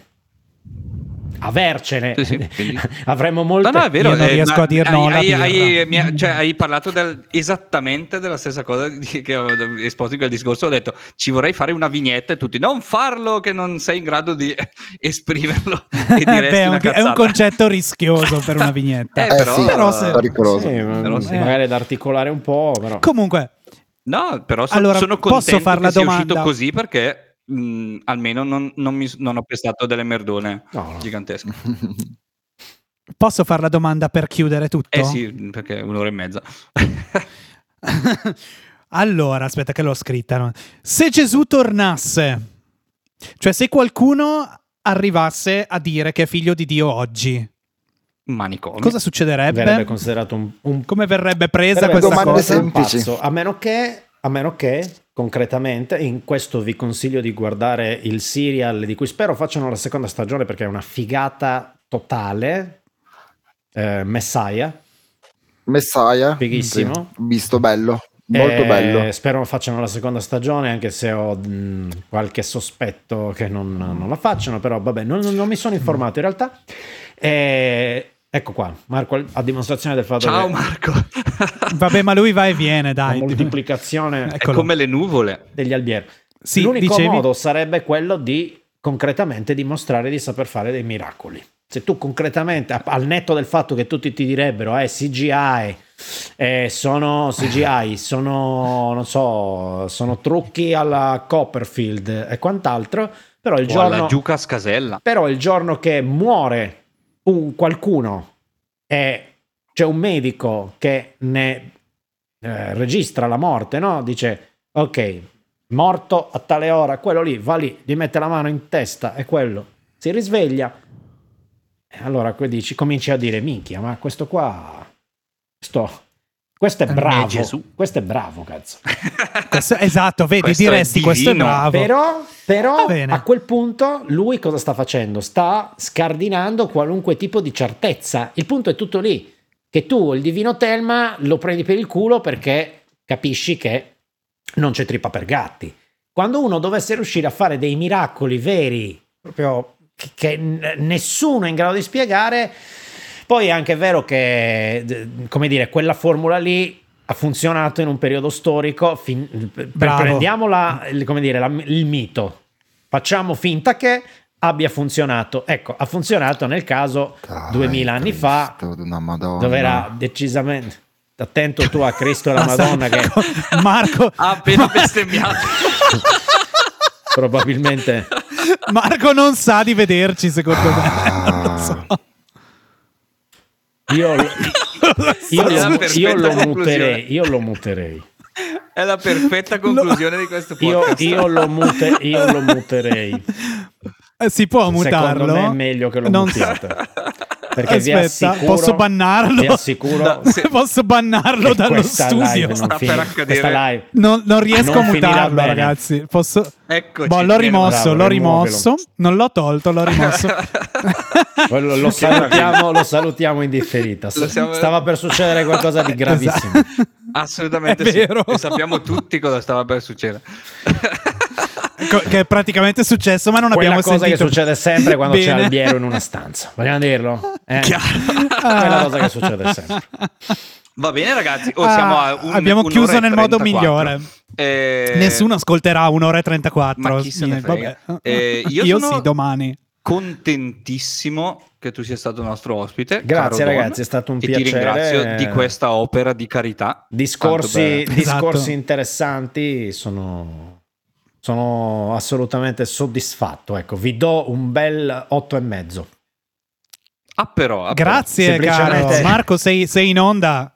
C: Avercene.
B: Sì, sì,
C: Avremmo molte...
B: No, no, è vero.
A: Io non
B: eh,
A: riesco
B: ma
A: a dir no
B: hai, hai- hai- cioè, hai parlato del- esattamente della stessa cosa che ho esposto in quel discorso. Ho detto ci vorrei fare una vignetta e tutti non farlo che non sei in grado di esprimerlo e
A: Beh, è,
B: una
A: un, è un concetto rischioso per una vignetta.
B: Eh,
E: Eh
B: però-
E: sì,
A: però se-
E: pericoloso.
B: Però sì.
C: magari da articolare un po', però...
A: Comunque,
B: No, però so-
A: Allora,
B: sono
A: posso
B: contento
A: far la
B: che sia
A: domanda?
B: uscito così perché mh, almeno non, non mi- non ho pestato delle merdone
C: No, no.
B: gigantesche.
A: posso fare la domanda per chiudere tutto?
B: Eh sì, perché un'ora e mezza.
A: allora, aspetta che l'ho scritta. no? Se Gesù tornasse, cioè se qualcuno arrivasse a dire che è figlio di Dio oggi,
B: Manicomio.
A: cosa succederebbe?
C: Verrebbe considerato un, un
A: Come verrebbe presa
C: Verrebbe
A: questa cosa?
E: semplici.
C: pazzo, a meno che a meno che concretamente in questo vi consiglio di guardare il serial di cui spero facciano la seconda stagione perché è una figata totale eh, Messiah
E: Messiah.
C: Fighissimo.
E: Sì, visto bello. Molto
C: Eh,
E: bello.
C: spero facciano la seconda stagione anche se ho mh, qualche sospetto che non, non la facciano però vabbè non, non mi sono informato in realtà Eh, ecco qua Marco a dimostrazione del fatto
B: Ciao
C: che
B: Marco.
A: Vabbè, ma lui va e viene,
C: la
A: dai.
C: moltiplicazione
B: È come le nuvole.
C: degli albieri
A: Sì,
C: L'unico
A: dicevi?
C: modo sarebbe quello di concretamente dimostrare di saper fare dei miracoli. Se tu concretamente, al netto del fatto che tutti ti direbbero, eh, CGI, eh, sono CGI, sono, non so, sono trucchi alla Copperfield e quant'altro, però il
B: O alla
C: giorno,
B: Giuca Scasella.
C: però il giorno che muore un qualcuno e c'è un medico che ne eh, registra la morte, no? Dice, ok, morto a tale ora, quello lì va lì, gli mette la mano in testa e quello si risveglia. E allora dici, cominci a dire, minchia, ma questo qua, questo, questo è bravo,
B: Gesù.
C: questo è bravo, cazzo.
A: Questo- esatto, vedi,
B: Questo è
A: diresti questo è bravo.
C: Però, però a quel punto lui cosa sta facendo? Sta scardinando qualunque tipo di certezza. Il punto è tutto lì. Che tu il divino Telma lo prendi per il culo perché capisci che non c'è trippa per gatti. Quando uno dovesse riuscire a fare dei miracoli veri, proprio che, che n- nessuno è in grado di spiegare, poi è anche vero che, come dire, quella formula lì ha funzionato in un periodo storico. fin- il- come dire, la- il mito. Facciamo finta che abbia funzionato. Ecco, ha funzionato nel caso
E: Dai,
C: 2000 anni fa,
E: Cristo Madonna.
C: dove era decisamente... Attento tu a Cristo e la Madonna che
A: Marco,
B: Ha appena bestemmiato.
C: probabilmente...
A: Marco non sa di vederci, secondo me.
C: Io, lo- io,
B: perfetta
C: io lo muterei, io lo muterei.
B: È la perfetta conclusione di questo
C: Io,
B: podcast.
C: io lo, mute- io lo muterei.
A: Eh, Si può mutarlo.
C: Secondo me è meglio che lo
A: Non-
C: mutiate. Perché vi
A: Aspetta,
C: assicuro,
A: posso bannarlo?
C: Vi assicuro
B: No, se-
A: Posso bannarlo dallo
C: questa
A: studio?
C: live non
B: Sta per accadere.
C: questa live
A: Non, non riesco
C: Non
A: a mutarlo, ragazzi. Posso...
B: Eccoci.
A: Boh, l'ho rimosso,
C: bravo,
A: l'ho rimosso. Non l'ho tolto, l'ho rimosso.
C: Lo, lo salutiamo, lo salutiamo in differita.
B: Lo siamo-
C: Stava per succedere qualcosa di gravissimo.
A: Esatto.
B: Assolutamente
A: È
B: sì.
A: vero.
B: E sappiamo tutti cosa stava per succedere.
A: Che è praticamente successo, ma non
C: Quella
A: abbiamo
C: cosa
A: sentito
C: che succede sempre quando c'è
A: bene.
C: Albiero in una stanza. Vogliamo dirlo? Eh?
A: Chiaro.
C: Quella cosa che succede sempre.
B: Va bene, ragazzi. O
A: Ah,
B: un,
A: abbiamo chiuso nel modo
B: 34.
A: migliore.
B: Eh,
A: Nessuno ascolterà un'ora e 34.
B: Ma chi se ne
A: Eh,
B: frega.
A: vabbè.
B: Eh, io sono-
A: sì, domani.
B: contentissimo che tu sia stato nostro ospite.
C: Grazie,
B: caro Don,
C: ragazzi, è stato un
B: e
C: piacere.
B: ti ringrazio di questa opera di carità.
C: Discorsi,
B: per-
C: discorsi
A: Esatto.
C: interessanti, sono, sono assolutamente soddisfatto. Ecco, vi do un bel 8 e mezzo.
B: Ah, però. ah,
A: Grazie,
C: Semplicemente-
A: caro. Marco, sei, sei in onda.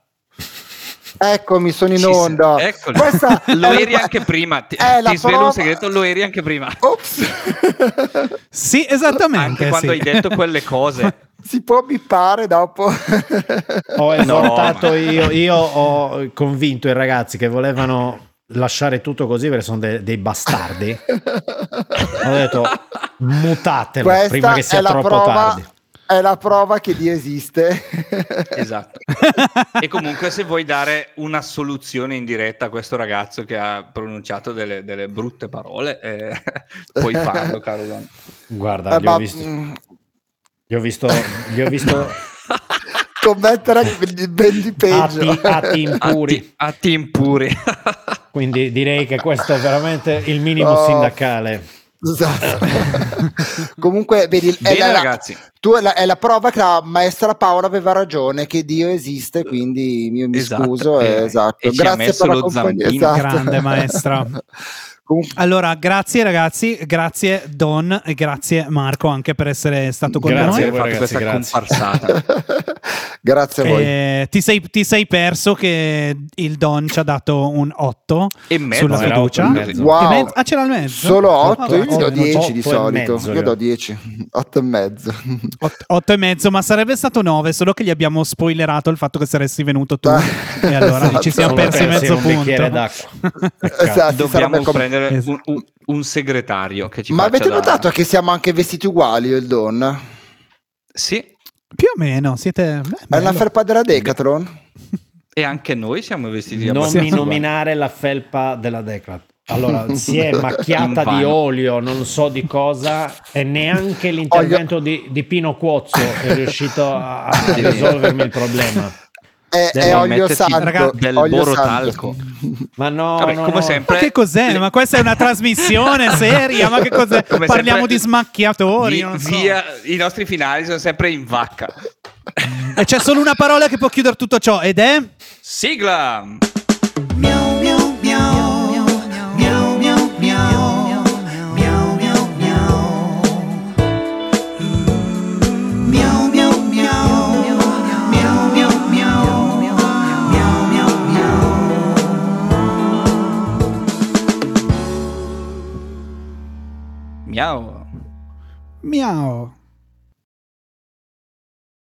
E: Eccomi, sono in.
B: Ci
E: onda.
B: sei- Eccoli.
E: Questa
B: Lo eri
E: la-
B: anche prima. Ti, ti svelo un segreto, lo eri anche prima.
E: Ops.
A: Sì, esattamente.
B: Anche quando
A: sì.
B: hai detto quelle cose.
E: si può bippare dopo.
C: Ho esortato
B: ma-
C: io, io ho convinto i ragazzi che volevano lasciare tutto così perché sono de- dei bastardi. Ho detto mutatelo
E: Questa
C: prima che sia
E: è la
C: troppo
E: prova.
C: tardi.
E: È la prova che Dio esiste.
B: Esatto. e comunque se vuoi dare una soluzione in diretta a questo ragazzo che ha pronunciato delle, delle brutte parole, eh, puoi farlo, caro Don.
C: Guarda,
E: Eh,
C: gli ho
E: ma,
C: visto,
E: mm,
C: gli ho visto, gli ho visto
E: commettere ben di peggio.
C: atti, atti impuri.
B: A team puri.
C: Quindi direi che questo è veramente il minimo
E: Oh.
C: sindacale.
E: Esatto. Comunque, vedi, è la,
B: ragazzi.
E: tu è la, è la prova che la maestra Paola aveva ragione, che Dio esiste, quindi io mi
B: Esatto,
E: scuso. eh, esatto.
B: e ci ha
E: Grazie
B: messo
E: per la
B: lo
E: compagnia.
B: zampino.
E: Esatto.
A: Grande maestra. Allora, grazie ragazzi, grazie Don e grazie Marco anche per essere stato con
C: Grazie
A: noi.
C: voi,
B: fatto
C: ragazzi,
B: questa
C: grazie.
B: comparsata.
E: Grazie a voi.
A: Eh, ti, sei, ti sei perso che il Don ci ha dato un 8
B: E mezzo.
A: sulla fiducia.
E: Wow.
A: E mezzo- ah, c'era il mezzo?
E: Solo
A: Ah,
E: 8, io do
C: otto,
E: 10 di solito.
C: mezzo,
E: Io do 10, 8 e mezzo.
A: 8 e mezzo, ma sarebbe stato 9, solo che gli abbiamo spoilerato il fatto che saresti venuto tu.
E: Ah,
A: e allora
E: esatto.
A: ci siamo persi mezzo
C: un bicchiere
A: punto.
C: d'acqua.
E: Esatto,
B: Dobbiamo
E: com-
B: prendere
A: Esatto.
B: un, un- un segretario che ci
E: Ma avete
B: da-
E: notato che siamo anche vestiti uguali io e il Don?
B: Sì,
A: Più o meno, siete... beh,
E: È una felpa della Decathlon?
B: e anche noi siamo vestiti
C: Non
B: abbastanza
C: mi
B: uguali.
C: nominare la felpa della Declat. Allora, si è macchiata di olio, non so di cosa, e neanche l'intervento di, di Pino Cuozzo è riuscito a, a risolvermi il problema.
E: È, è olio santo.
B: Del
E: olio
B: borotalco.
E: santo.
C: Ma no,
B: Vabbè,
C: no,
B: come
C: no.
B: sempre.
A: Ma che cos'è? Ma questa è una trasmissione seria? Ma che cos'è?
B: Come
A: Parliamo
B: sempre-
A: di smacchiatori.
B: Vi-
A: non so.
B: via, I nostri finali sono sempre in vacca.
A: E c'è solo una parola che può chiudere tutto ciò, ed è.
B: Sigla! Miau.
A: Miau.